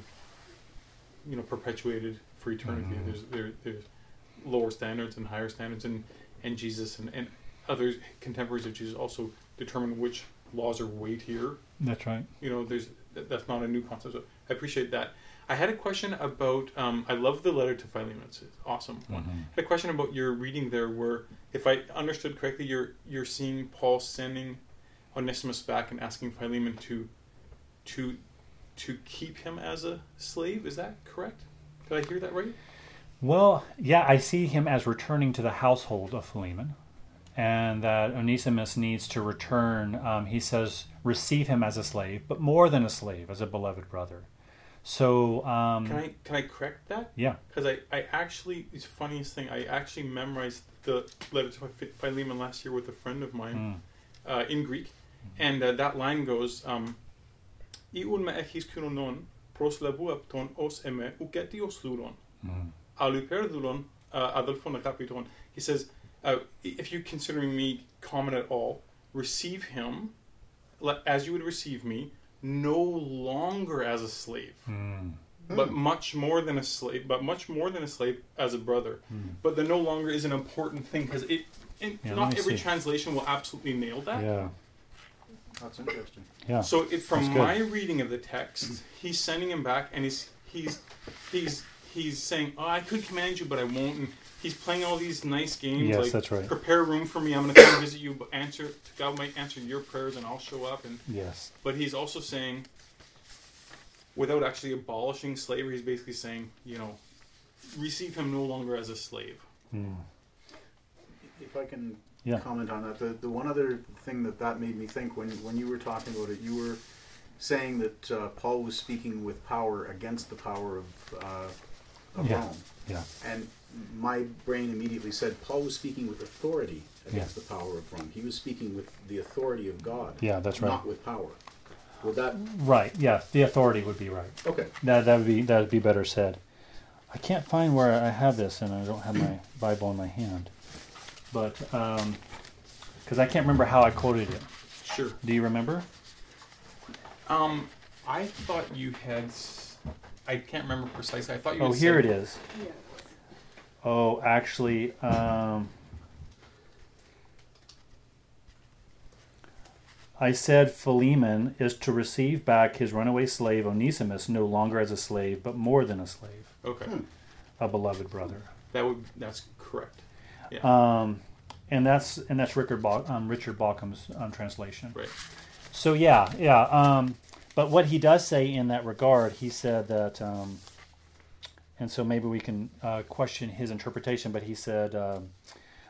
you know, perpetuated for eternity. Mhm. There's there, there's lower standards and higher standards, and and Jesus and and other contemporaries of Jesus also determine which laws are weightier That's right. you know there's that's not a new concept so i appreciate that i had a question about um, i love the letter to philemon it's an awesome one Mhm. I had a question about your reading there where if i understood correctly you're you're seeing paul sending onesimus back and asking philemon to to to keep him as a slave is that correct did i hear that right Well, yeah, I see him as returning to the household of Philemon, and that Onesimus needs to return. Um, he says, receive him as a slave, but more than a slave, as a beloved brother. So, um, can i can i correct that? Yeah, because I, I actually it's the funniest thing i actually memorized the letter to philemon last year with a friend of mine mm, uh, in Greek, and uh, that line goes, um, "Iun me echis kunonon proslebuapton os eme uketios luron. Mm, uh, adelphon agapiton." He says, uh, "If you consider me common at all, receive him as you would receive me, no longer as a slave." mm, But much more than a slave, but much more than a slave as a brother. mm. But the no longer is an important thing because it, it Yeah, not every see. translation will absolutely nail that. yeah, That's interesting. yeah. So it, from my reading of the text, he's sending him back, and he's he's he's he's saying, "Oh, I could command you, but I won't." And he's playing all these nice games, Yes, like that's right. prepare a room for me. I'm going to come visit you, answer God might answer your prayers, and I'll show up. And Yes, but he's also saying, without actually abolishing slavery, he's basically saying, you know, receive him no longer as a slave. mm, If I can Yeah. comment on that, the, the one other thing that that made me think when, when you were talking about it, you were saying that uh, Paul was speaking with power against the power of, uh, of Yeah. Rome. Yeah, And my brain immediately said Paul was speaking with authority against Yeah. the power of Rome. He was speaking with the authority of God, yeah. That's right. not with power. Would that Right. Yeah, the authority would be right. okay? That that would be that would be better said. I can't find where I have this, and I don't have my Bible in my hand. But because I can't remember how I quoted it. Sure. Do you remember? Um, I thought you had. S- I can't remember precisely. I thought you. Oh, here said- it is. Yeah. Oh, actually, um, I said Philemon is to receive back his runaway slave Onesimus no longer as a slave, but more than a slave, Okay, Hmm. a beloved brother. that would. That's correct. Yeah. Um, and that's and that's Richard Bau- um, Richard Bauckham's um, translation. Right. So yeah, yeah. Um, but what he does say in that regard, he said that, um, and so maybe we can uh, question his interpretation. But he said um,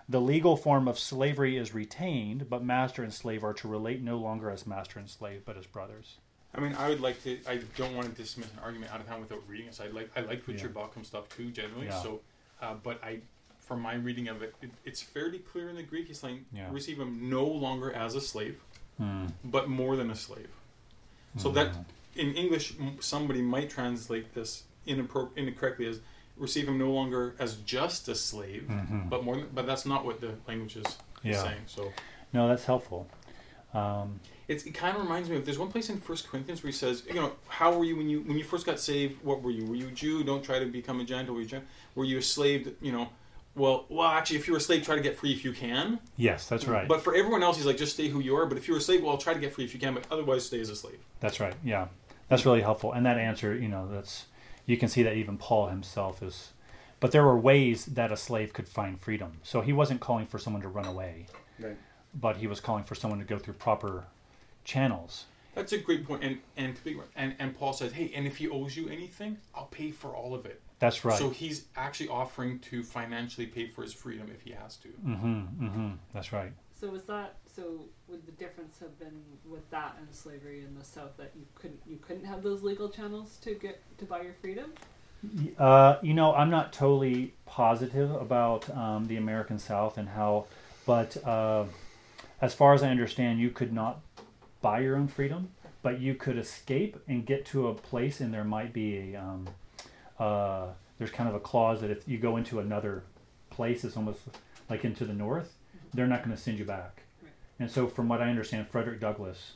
the legal form of slavery is retained, but master and slave are to relate no longer as master and slave, but as brothers. I mean, I would like to. I don't want to dismiss an argument out of hand without reading it. So I like. I like Richard Bauckham stuff too, generally. Yeah. So, uh, but I, from my reading of it, it, it's fairly clear in the Greek. He's saying Yeah. receive him no longer as a slave, Hmm. but more than a slave. So that in English, somebody might translate this inappro- incorrectly as receive him no longer as just a slave, Mhm. but more. Than, but that's not what the language is, Yeah. saying. So No, that's helpful. Um, it's, it kind of reminds me of there's one place in First Corinthians where he says, you know, how were you when you when you first got saved? What were you? Were you a Jew? Don't try to become a Gentile. Were you, Gen- were you a slave? You know, well, well, actually, if you're a slave, try to get free if you can. yes, that's right. But for everyone else, he's like, just stay who you are. But if you're a slave, well, try to get free if you can. But otherwise, stay as a slave. That's right. Yeah, that's really helpful. And that answer, you know, that's you can see that even Paul himself is. But there were ways that a slave could find freedom. So he wasn't calling for someone to run away, Right. but he was calling for someone to go through proper channels. That's a great point. And and to be, and and Paul says, hey, and if he owes you anything, I'll pay for all of it. That's right. So he's actually offering to financially pay for his freedom if he has to. mm-hmm, mm-hmm. That's right. So was that so? Would the difference have been with that and slavery in the South that you couldn't you couldn't have those legal channels to get to buy your freedom? Uh, you know, I'm not totally positive about um, the American South and how, but uh, as far as I understand, you could not buy your own freedom, but you could escape and get to a place, and there might be a um, uh, there's kind of a clause that if you go into another place, it's almost like into the north, they're not going to send you back. Right. And so, from what I understand, Frederick Douglass,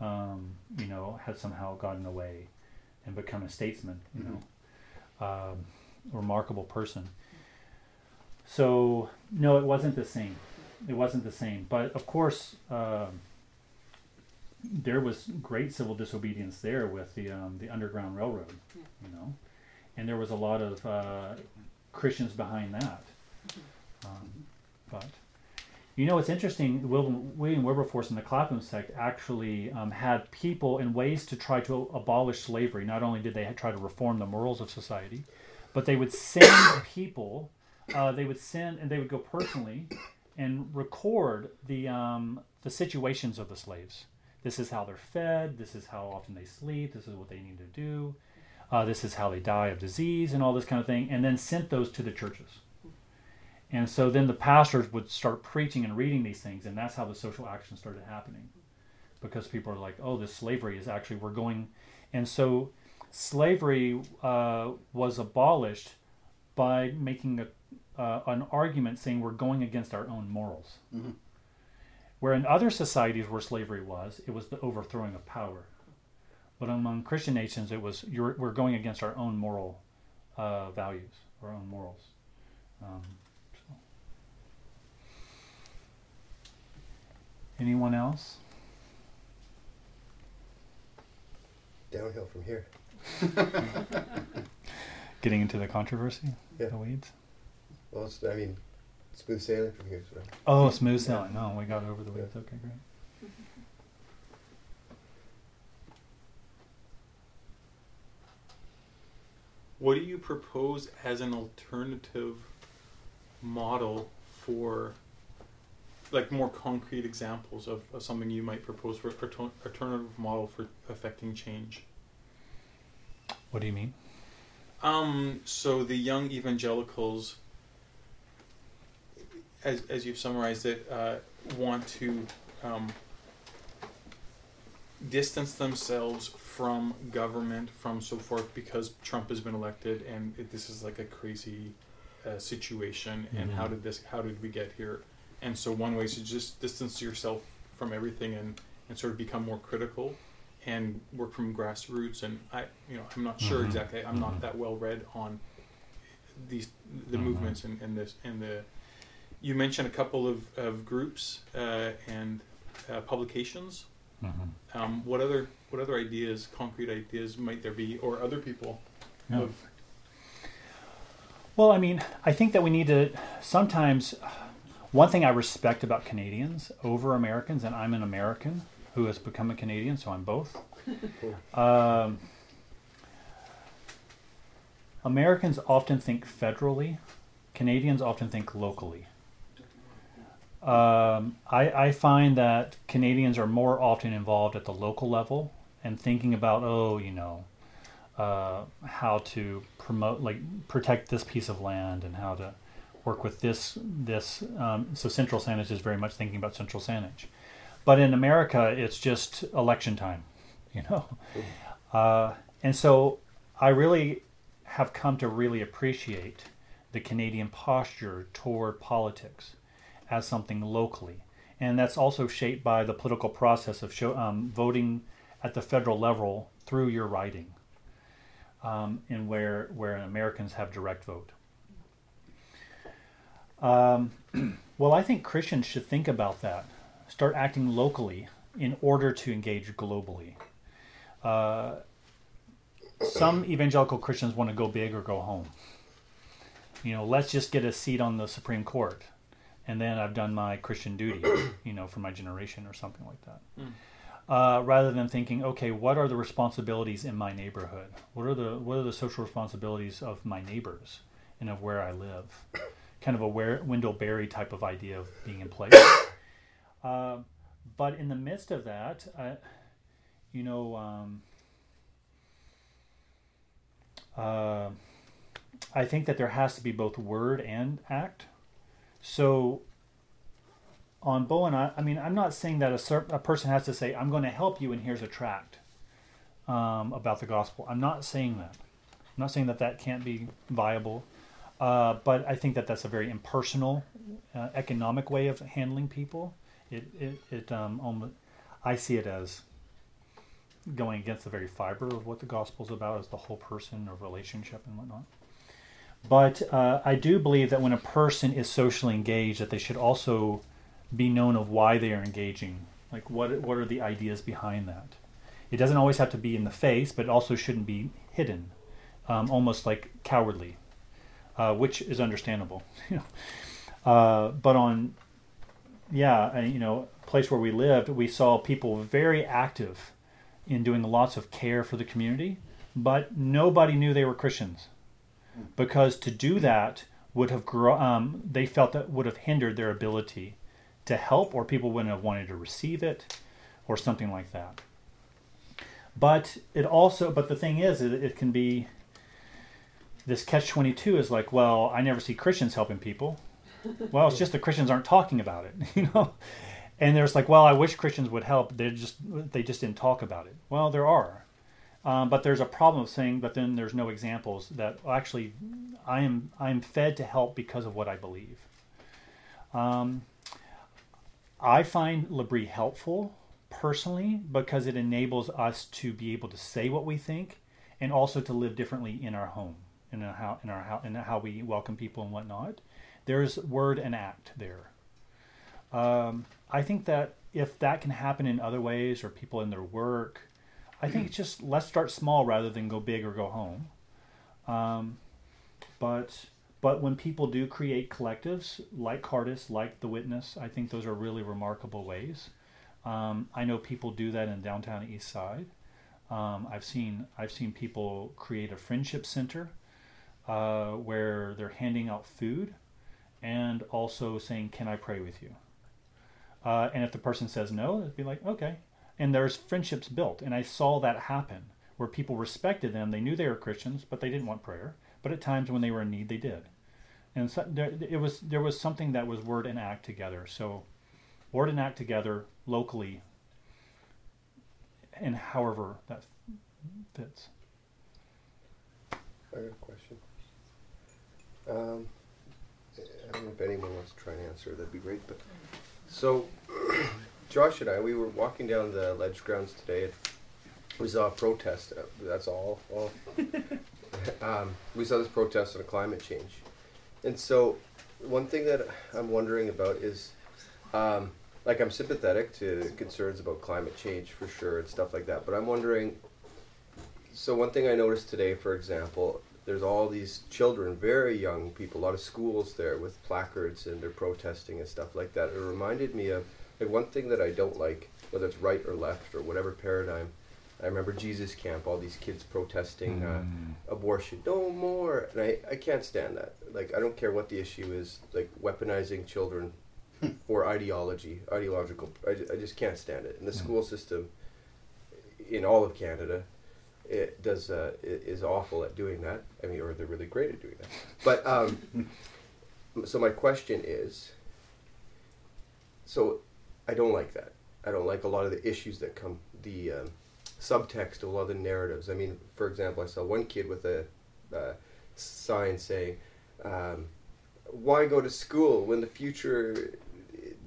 um, you know, had somehow gotten away and become a statesman. You Mhm. know um, remarkable person. So no, it wasn't the same. It wasn't the same. But of course, um, there was great civil disobedience there with the um, the Underground Railroad. Yeah. You know, and there was a lot of uh, Christians behind that. Um, but you know, it's interesting. William, William Wilberforce and the Clapham sect actually um, had people in ways to try to abolish slavery. Not only did they try to reform the morals of society, but they would send people. Uh, they would send, and they would go personally and record the um, the situations of the slaves. This is how they're fed. This is how often they sleep. This is what they need to do. Uh, this is how they die of disease and all this kind of thing, and then sent those to the churches. And so then the pastors would start preaching and reading these things, and that's how the social action started happening. Because people are like, oh, this slavery is actually, we're going. And so slavery uh, was abolished by making a, uh, an argument saying we're going against our own morals. Mhm. Where in other societies where slavery was, it was the overthrowing of power. But among Christian nations, it was you're, we're going against our own moral uh, values, our own morals. Um, so. Anyone else? Downhill from here. Getting into the controversy, Yeah. the weeds. Well, it's, I mean, smooth sailing from here. So. Oh, smooth sailing. No, we got over the weeds. Okay, great. What do you propose as an alternative model for, like, more concrete examples of, of something you might propose for alter- alternative model for affecting change? What do you mean? Um, so the young evangelicals, as as you've summarized it, uh, want to um, distance themselves from government, from so forth, because Trump has been elected, and it, this is like a crazy uh, situation. And how Mhm. did this? How did we get here? And so one way is to just distance yourself from everything and and sort of become more critical and work from grassroots and I you know I'm not sure Mhm. exactly I'm not Mhm. that well read on these the Mhm. movements and, and this and the you mentioned a couple of, of groups uh, and uh, publications Mm-hmm. um, what other what other ideas concrete ideas might there be or other people Yeah. Well, I mean, I think that we need to sometimes. One thing I respect about Canadians over Americans, and I'm an American who has become a Canadian, so I'm both. um, Americans often think federally, Canadians often think locally. Um, I, I find that Canadians are more often involved at the local level and thinking about, oh, you know, uh, how to promote, like, protect this piece of land and how to work with this. This um, so central Saanich is very much thinking about central Saanich, but in America, it's just election time, you know, uh, and so I really have come to really appreciate the Canadian posture toward politics as something locally, and that's also shaped by the political process of show, um, voting at the federal level through your writing um, and where where Americans have direct vote. Um, well, I think Christians should think about that. Start acting locally in order to engage globally. Uh, some evangelical Christians want to go big or go home. You know, let's just get a seat on the Supreme Court, and then I've done my Christian duty. You know, for my generation or something like that. uh, rather than thinking, okay, what are the responsibilities in my neighborhood? What are the what are the social responsibilities of my neighbors and of where I live? Kind of a where, Wendell Berry type of idea of being in place. uh, but in the midst of that, I, you know, um, uh, I think that there has to be both word and act. So on Bowen, I, I mean, I'm not saying that a, a person has to say, I'm going to help you and here's a tract um, about the gospel. I'm not saying that. I'm not saying that that can't be viable. Uh, but I think that that's a very impersonal, uh, economic way of handling people. It, it, it um, almost, I see it as going against the very fiber of what the gospel is about, as the whole person of relationship and whatnot. But uh, I do believe that when a person is socially engaged, that they should also be known of why they are engaging. Like what what are the ideas behind that? It doesn't always have to be in the face, but it also shouldn't be hidden, um, almost like cowardly, uh, which is understandable. uh, but on, yeah, you know, place where we lived, we saw people very active in doing lots of care for the community, but nobody knew they were Christians because to do that would have gro- um, they felt that would have hindered their ability to help, or people wouldn't have wanted to receive it, or something like that. But it also, but the thing is, it, it can be this catch twenty two is like, well, I never see Christians helping people. Well, it's just the Christians aren't talking about it, you know. And there's like, well, I wish Christians would help. They just they just didn't talk about it. Well, there are, um, but there's a problem of saying, but then there's no examples that well, actually I am I am fed to help because of what I believe. Um, I find L'Abri helpful personally because it enables us to be able to say what we think and also to live differently in our home in how in our how in how we welcome people and whatnot. There's word and act there. Um, I think that if that can happen in other ways or people in their work, I think it's just let's start small rather than go big or go home. Um, but but when people do create collectives like Cardus, like The Witness, I think those are really remarkable ways. Um, I know people do that in downtown East Side. Um, I've seen I've seen people create a friendship center uh, where they're handing out food and also saying, "Can I pray with you?" Uh, and if the person says no, it'd be like, "Okay." And there's friendships built, and I saw that happen where people respected them. They knew they were Christians, but they didn't want prayer. But at times when they were in need, they did. And so there, it was there was something that was word and act together. So, word and act together locally, and however that fits. I got a question. Um, I don't know if anyone wants to try and answer. That'd be great. But so, Josh and I, we were walking down the ledge grounds today. And we saw a protest. uh, That's all. all. um, we saw this protest on climate change, and so one thing that I'm wondering about is, um, like, I'm sympathetic to concerns about climate change for sure and stuff like that. But I'm wondering. So one thing I noticed today, for example, there's all these children, very young people, a lot of schools there with placards and they're protesting and stuff like that. It reminded me of like one thing that I don't like, whether it's right or left or whatever paradigm. I remember Jesus Camp, all these kids protesting uh, abortion, no more, and I, I can't stand that. Like I don't care what the issue is, like weaponizing children for ideology, ideological. I, ju- I just can't stand it. And the school system in all of Canada it does uh, is awful at doing that. I mean, or they're really great at doing that. But um, so my question is, so I don't like that. I don't like a lot of the issues that come the um, subtext of a lot of the narratives. I mean, for example, I saw one kid with a uh, sign saying, um, "Why go to school when the future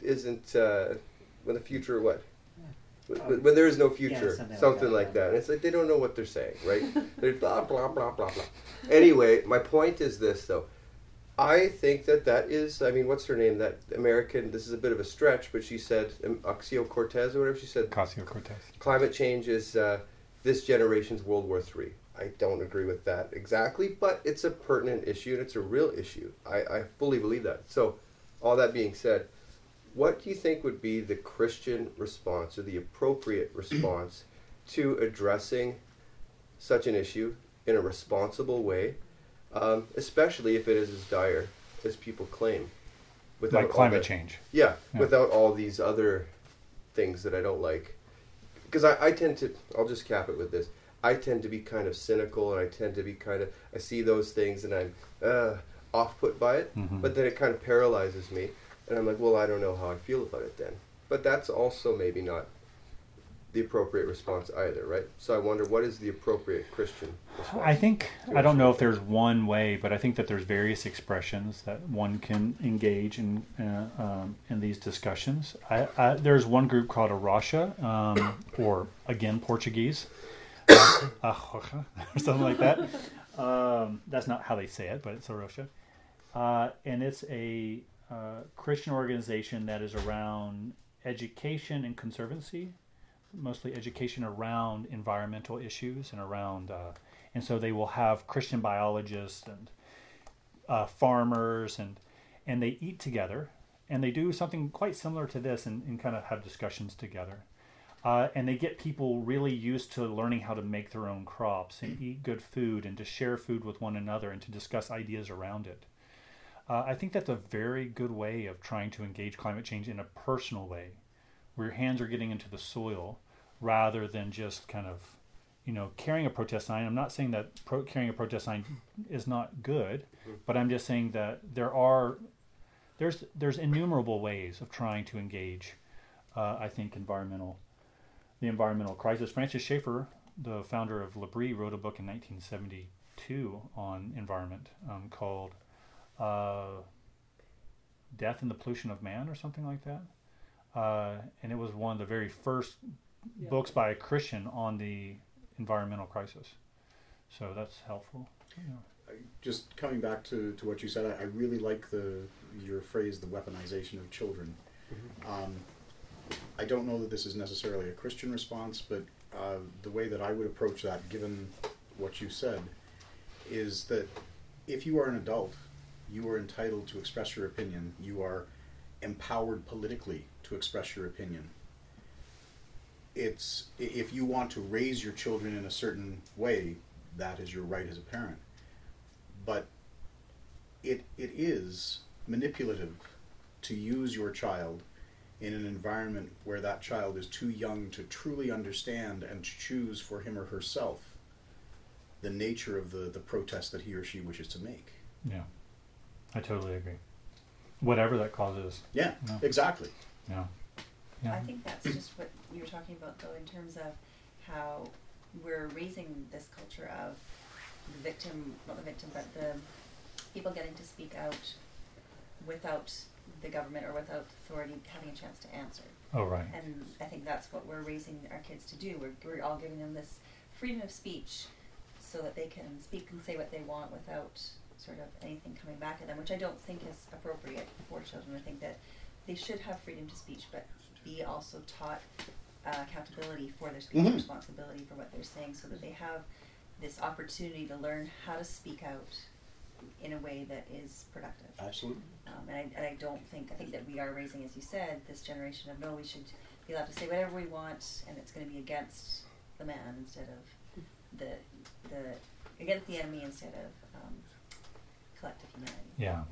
isn't uh, when the future what?" When, when there is no future, something something, like like, that, that. And it's like they don't know what they're saying, right? they're blah blah blah blah blah. Anyway, my point is this though. I think that that is. I mean, what's her name? That American. This is a bit of a stretch, but she said um, Oxio Cortez or whatever she said. Ocasio Cortez. Climate change is uh, this generation's World War Three. I don't agree with that exactly, but it's a pertinent issue and it's a real issue. I, I fully believe that. So, all that being said, what do you think would be the Christian response or the appropriate response to addressing such an issue in a responsible way, um, especially if it is as dire as people claim? like climate the- change. Yeah, Yeah. without all these other things that I don't like. Because I, I tend to, I'll just cap it with this. I tend to be kind of cynical and I tend to be kind of, I see those things and I'm uh, off put by it, Mhm. but then it kind of paralyzes me. And I'm like, well, I don't know how I feel about it then. But that's also maybe not the appropriate response either, right? So I wonder what is the appropriate Christian response? I think I don't know if there's one way, but I think that there's various expressions that one can engage in uh, um, in these discussions. I, I, there's one group called A Rocha, um, or again Portuguese, uh, or something like that. Um, that's not how they say it, but it's A Rocha, uh, and it's a uh, Christian organization that is around education and conservancy mostly education around environmental issues and around, uh, and so they will have Christian biologists and uh, farmers and and they eat together and they do something quite similar to this and, and kind of have discussions together. Uh, and they get people really used to learning how to make their own crops and eat good food and to share food with one another and to discuss ideas around it. Uh, I think that's a very good way of trying to engage climate change in a personal way, where your hands are getting into the soil rather than just kind of, you know, carrying a protest sign. I'm not saying that pro- carrying a protest sign is not good, but I'm just saying that there are there's there's innumerable ways of trying to engage. Uh, I think environmental the environmental crisis. Francis Schaeffer, the founder of L'Abri, wrote a book in 1972 on environment um, called uh, "Death and the Pollution of Man" or something like that. Uh, and it was one of the very first Yeah. books by a Christian on the environmental crisis. So that's helpful. Yeah. Just coming back to, to what you said, I, I really like the your phrase, the weaponization of children. Um, I don't know that this is necessarily a Christian response, but uh, the way that I would approach that, given what you said, is that if you are an adult, you are entitled to express your opinion. You are empowered politically to express your opinion. It's if you want to raise your children in a certain way, that is your right as a parent. But it it is manipulative to use your child in an environment where that child is too young to truly understand and to choose for him or herself the nature of the, the protest that he or she wishes to make. Yeah, I totally agree. Whatever that cause is. Yeah, No. exactly. Yeah. Yeah. I think that's just what you were talking about, though, in terms of how we're raising this culture of the victim, not the victim, but the people getting to speak out without the government or without authority having a chance to answer. Oh, right. And I think that's what we're raising our kids to do. We're, we're all giving them this freedom of speech so that they can speak and say what they want without sort of anything coming back at them, which I don't think is appropriate for children. I think that they should have freedom to speech, but be also taught uh, accountability for their speech, Mhm. responsibility for what they're saying, so that they have this opportunity to learn how to speak out in a way that is productive. Absolutely. Um, and, I, and I don't think, I think that we are raising, as you said, this generation of no, we should be allowed to say whatever we want and it's going to be against the man instead of the, the against the enemy instead of um, collective humanity. Yeah.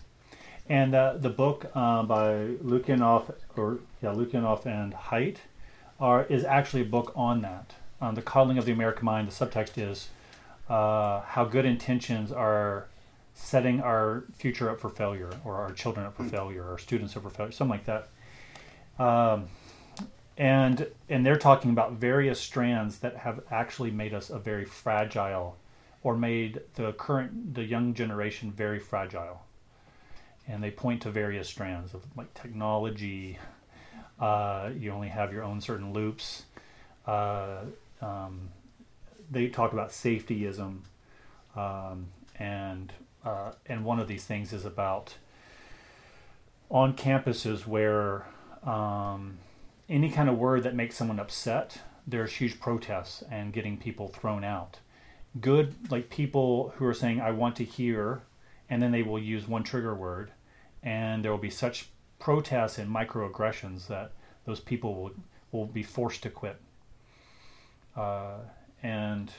And uh, the book uh, by Lukianoff or yeah, Lukianoff and Haidt, are is actually a book on that, on the coddling of the American mind. The subtext is uh, how good intentions are setting our future up for failure, or our children up for failure, or students up for failure, something like that. Um, and and they're talking about various strands that have actually made us a very fragile, or made the current the young generation very fragile and they point to various strands of like technology. Uh, you only have your own certain loops. Uh, um, they talk about safetyism, um, and uh, and one of these things is about on campuses where um, any kind of word that makes someone upset, there's huge protests and getting people thrown out. Good like people who are saying I want to hear and then they will use one trigger word and there will be such protests and microaggressions that those people will will be forced to quit. Uh, and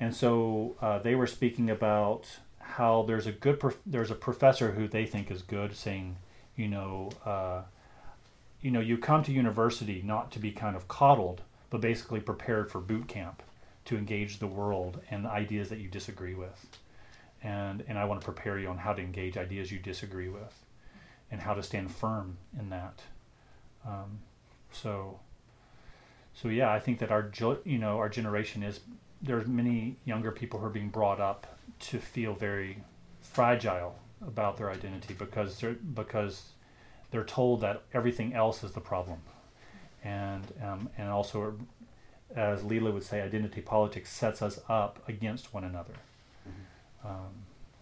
and so uh, they were speaking about how there's a good prof- there's a professor who they think is good, saying, you know, uh, you know, you come to university not to be kind of coddled, but basically prepared for boot camp to engage the world and ideas that you disagree with. And, and I want to prepare you on how to engage ideas you disagree with and how to stand firm in that. Um, so, so yeah, I think that our you know our generation is there's many younger people who are being brought up to feel very fragile about their identity because they're because they're told that everything else is the problem, and um, and also as Lilla would say, identity politics sets us up against one another um,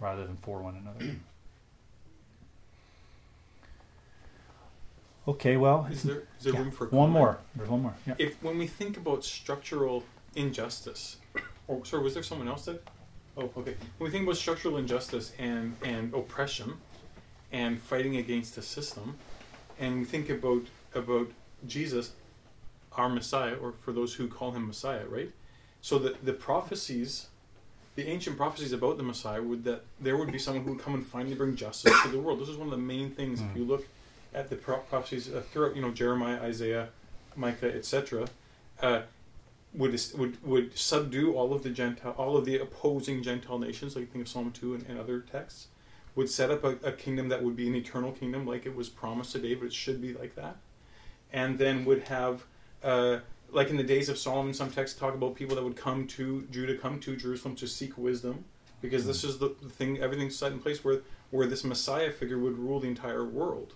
rather than for one another. Okay, well, Is there is there yeah, room for one comment? more. There's one more. Yeah. If when we think about structural injustice, or sorry, was there someone else that? Oh, okay. When we think about structural injustice and and oppression, and fighting against the system, and we think about about Jesus, our Messiah, or for those who call him Messiah, right? So the the prophecies, the ancient prophecies about the Messiah would that there would be someone who would come and finally bring justice to the world. This is one of the main things. If Mm. you look at the pro- prophecies uh, throughout, you know, Jeremiah, Isaiah, Micah, etc., uh, would would would subdue all of the Gentile, all of the opposing Gentile nations, like you think of Psalm two and, and other texts, would set up a, a kingdom that would be an eternal kingdom, like it was promised to David. It should be like that, and then would have. Uh, like in the days of Solomon, some texts talk about people that would come to Judah, come to Jerusalem to seek wisdom, because this hmm. is the, thing. Everything's set in place where where this Messiah figure would rule the entire world.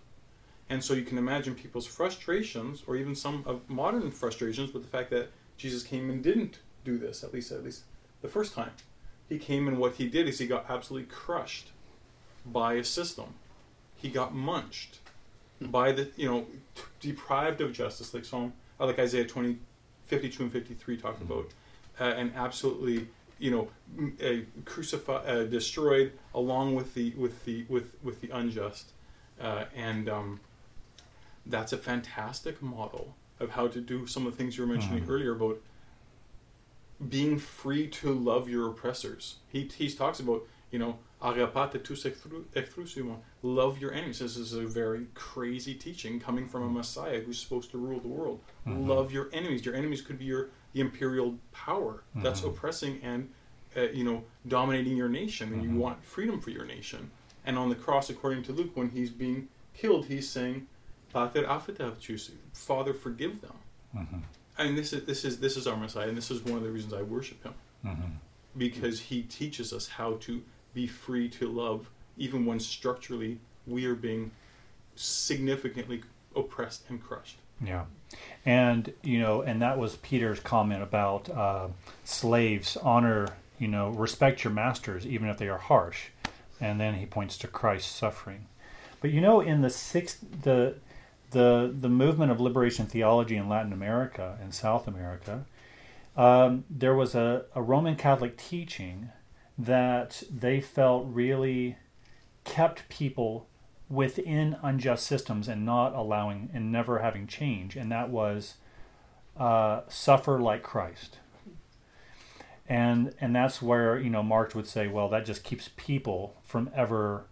And so you can imagine people's frustrations, or even some of modern frustrations, with the fact that Jesus came and didn't do this. At least, at least the first time, he came and what he did is he got absolutely crushed by a system. He got munched hmm. by the you know t- deprived of justice, like Psalm, like Isaiah 20, 52 and fifty three talked about, uh, and absolutely you know uh, crucified, uh, destroyed along with the with the with with the unjust, uh, and um, that's a fantastic model of how to do some of the things you were mentioning Mhm. earlier about being free to love your oppressors. He he talks about you know agapate tous echthru- echthrousimon, love your enemies. This is a very crazy teaching coming from a Messiah who's supposed to rule the world. Mhm. Love your enemies. Your enemies could be your the imperial power that's Mhm. oppressing and uh, you know dominating your nation, and Mhm. you want freedom for your nation. And on the cross, according to Luke, when he's being killed, he's saying, "Pater affetav Father, forgive them. Mm-hmm. And this is this is this is our Messiah, and this is one of the reasons I worship him Mm-hmm. because he teaches us how to be free to love, even when structurally we are being significantly oppressed and crushed. Yeah, and you know, and that was Peter's comment about uh, slaves honor, you know, respect your masters even if they are harsh, and then he points to Christ's suffering. But you know, in the sixth, the the the movement of liberation theology in Latin America and South America, um, there was a, a Roman Catholic teaching that they felt really kept people within unjust systems and not allowing and never having change, and that was uh, suffer like Christ. And and that's where you know Marx would say, well, that just keeps people from ever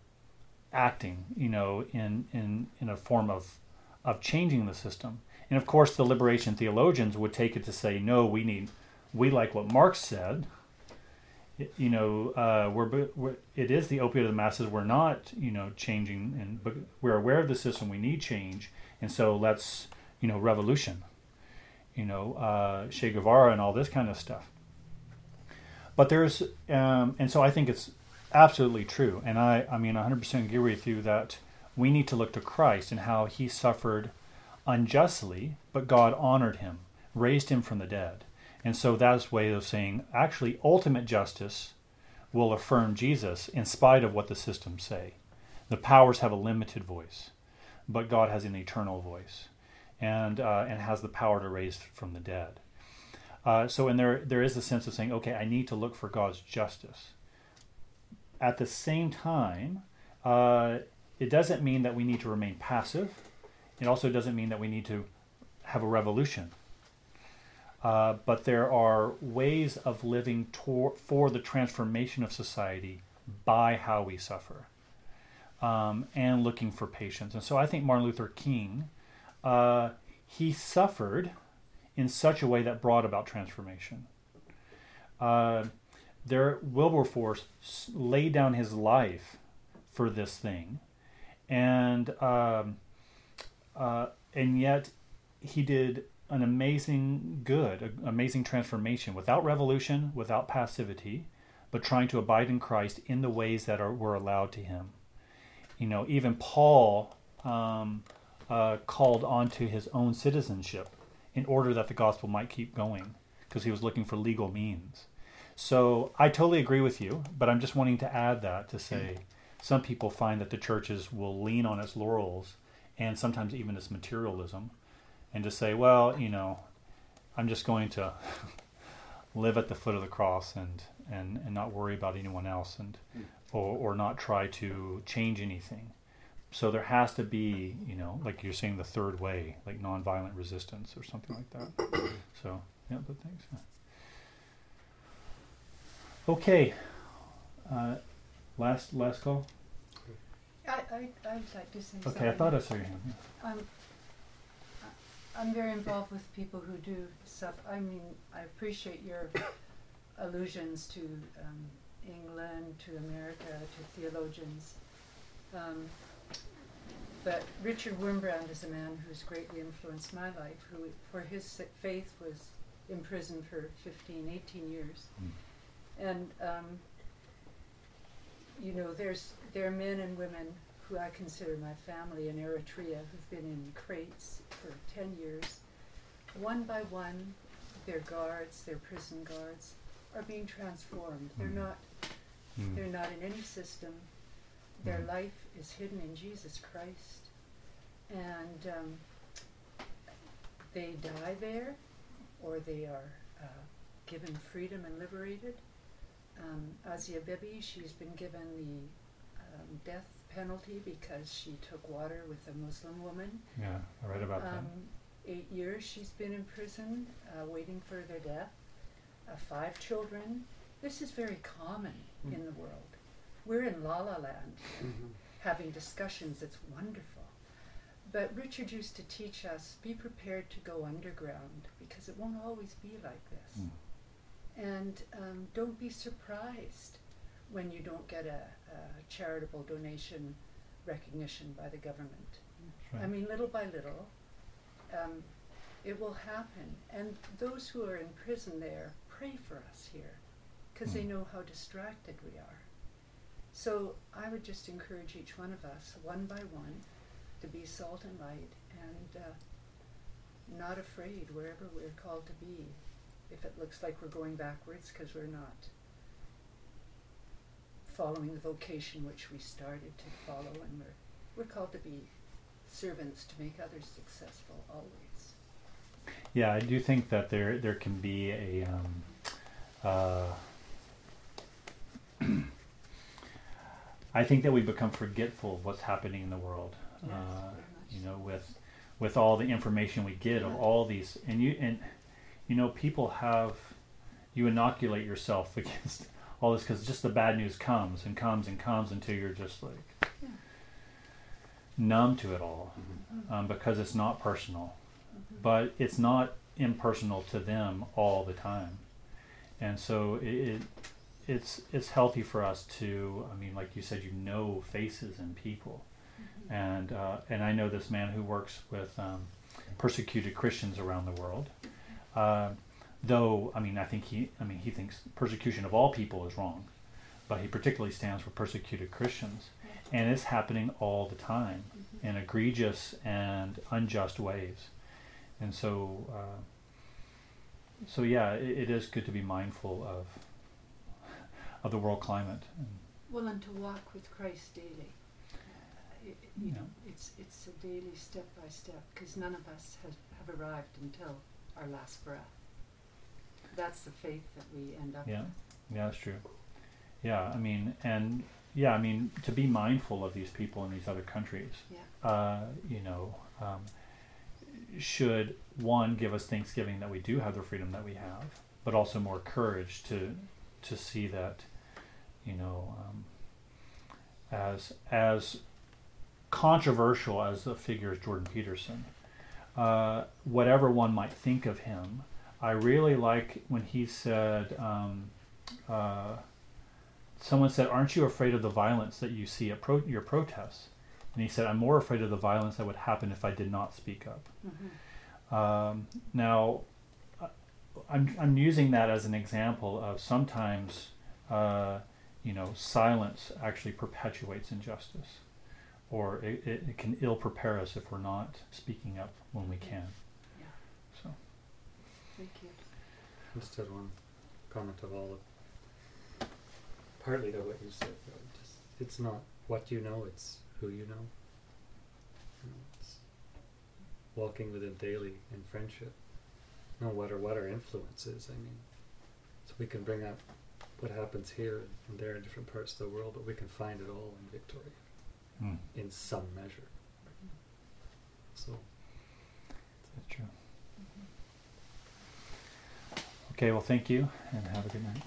acting, you know, in in in a form of of changing the system. And of course, the liberation theologians would take it to say, no, we need, we like what Marx said. You know, uh, we're, we're it is the opiate of the masses. We're not, you know, changing, and but we're aware of the system. We need change, and so let's, you know, revolution. You know, uh, Che Guevara and all this kind of stuff. But there's, um, and so I think it's absolutely true, and I, I mean, 100% agree with you that we need to look to Christ and how He suffered unjustly, but God honored Him, raised Him from the dead, and so that's way of saying actually ultimate justice will affirm Jesus in spite of what the systems say. The powers have a limited voice, but God has an eternal voice, and uh, and has the power to raise from the dead. Uh, so, and there there is a sense of saying, okay, I need to look for God's justice. At the same time, uh, it doesn't mean that we need to remain passive. It also doesn't mean that we need to have a revolution. Uh, but there are ways of living tor- for the transformation of society by how we suffer um, and looking for patience. And so I think Martin Luther King, uh, he suffered in such a way that brought about transformation. Uh, there, Wilberforce laid down his life for this thing, and um, uh, and yet he did an amazing good, amazing transformation without revolution, without passivity, but trying to abide in Christ in the ways that are were allowed to him. You know, even Paul um, uh, called onto his own citizenship in order that the gospel might keep going, because he was looking for legal means. So I totally agree with you, but I'm just wanting to add that to say some people find that the churches will lean on its laurels and sometimes even its materialism and to say, well, you know, I'm just going to live at the foot of the cross and, and, and not worry about anyone else and or, or not try to change anything. So there has to be, you know, like you're saying, the third way, like nonviolent resistance or something like that. So yeah, but thanks. Okay. Uh, last last call. I, I, I'd like to say something. Okay, I thought I saw your hand. yeah. I'm, very involved with people who do stuff. I mean, I appreciate your allusions to um, England, to America, to theologians. Um, but Richard Wurmbrand is a man who's greatly influenced my life, who, for his faith, was imprisoned for 15, 18 years. And, um, you know, there's there are men and women who I consider my family in Eritrea who've been in crates for 10 years. One by one, their guards, their prison guards, are being transformed. They're Mm. not Mm. they're not in any system. Their Mm. life is hidden in Jesus Christ. And um, they die there, or they are uh, given freedom and liberated. Um, Asia Bibi, she's been given the um, death penalty because she took water with a Muslim woman. Yeah, I read about Um, eight years she's been in prison, uh, waiting for their death. Uh, five children. This is very common in the world. We're in La La Land having discussions. It's wonderful. But Richard used to teach us be prepared to go underground because it won't always be like this. Mm. And um, don't be surprised when you don't get a, a charitable donation recognition by the government. that. I mean, little by little, um, it will happen. And those who are in prison there pray for us here because they Mm. know how distracted we are. So I would just encourage each one of us, one by one, to be salt and light and uh, not afraid wherever we're called to be. If it looks like we're going backwards because we're not following the vocation which we started to follow, and we're, we're called to be servants to make others successful always. Yeah, I do think that there there can be a um, uh, I think that we become forgetful of what's happening in the world. Yes, uh, you know, with with all the information we get of all these, and you and you know, people have you inoculate yourself against all this because just the bad news comes and comes and comes until you're just like Yeah. numb to it all um, because it's not personal. But it's not impersonal to them all the time. And so it, it it's it's healthy for us to i mean like you said you know faces and people. And uh, and i know this man who works with um, persecuted christians around the world. Uh, though i mean i think he i mean he thinks persecution of all people is wrong but he particularly stands for persecuted christians. And it's happening all the time in egregious and unjust ways. And so uh, so yeah it, it is good to be mindful of of the world climate. And, Well, and to walk with Christ daily. Uh, It, you know, it's it's a daily step by step because none of us has, have arrived until our last breath. That's the faith that we end up Yeah. with. yeah that's true yeah i mean and yeah, I mean, to be mindful of these people in these other countries, Yeah. uh, you know, um, should one give us thanksgiving that we do have the freedom that we have, but also more courage to to see that, you know, um, as as controversial as the figure as Jordan Peterson, uh, whatever one might think of him, I really like when he said. Um, uh, someone said, "Aren't you afraid of the violence that you see at pro- your protests?" And he said, "I'm more afraid of the violence that would happen if I did not speak up." Mm-hmm. Um, now, I- I'm I'm using that as an example of sometimes, uh, you know, silence actually perpetuates injustice, or it, it, it can ill prepare us if we're not speaking up when we can. Yeah. So, Thank you. Just had one comment of all of partly to what you said. though, Just, it's not what you know; it's who you know. You know, it's walking with it daily in friendship. No what are what our influences. I mean, so we can bring up what happens here and there in different parts of the world, but we can find it all in Victoria mm, in some measure. So that's true. Okay, well, thank you and have a good night.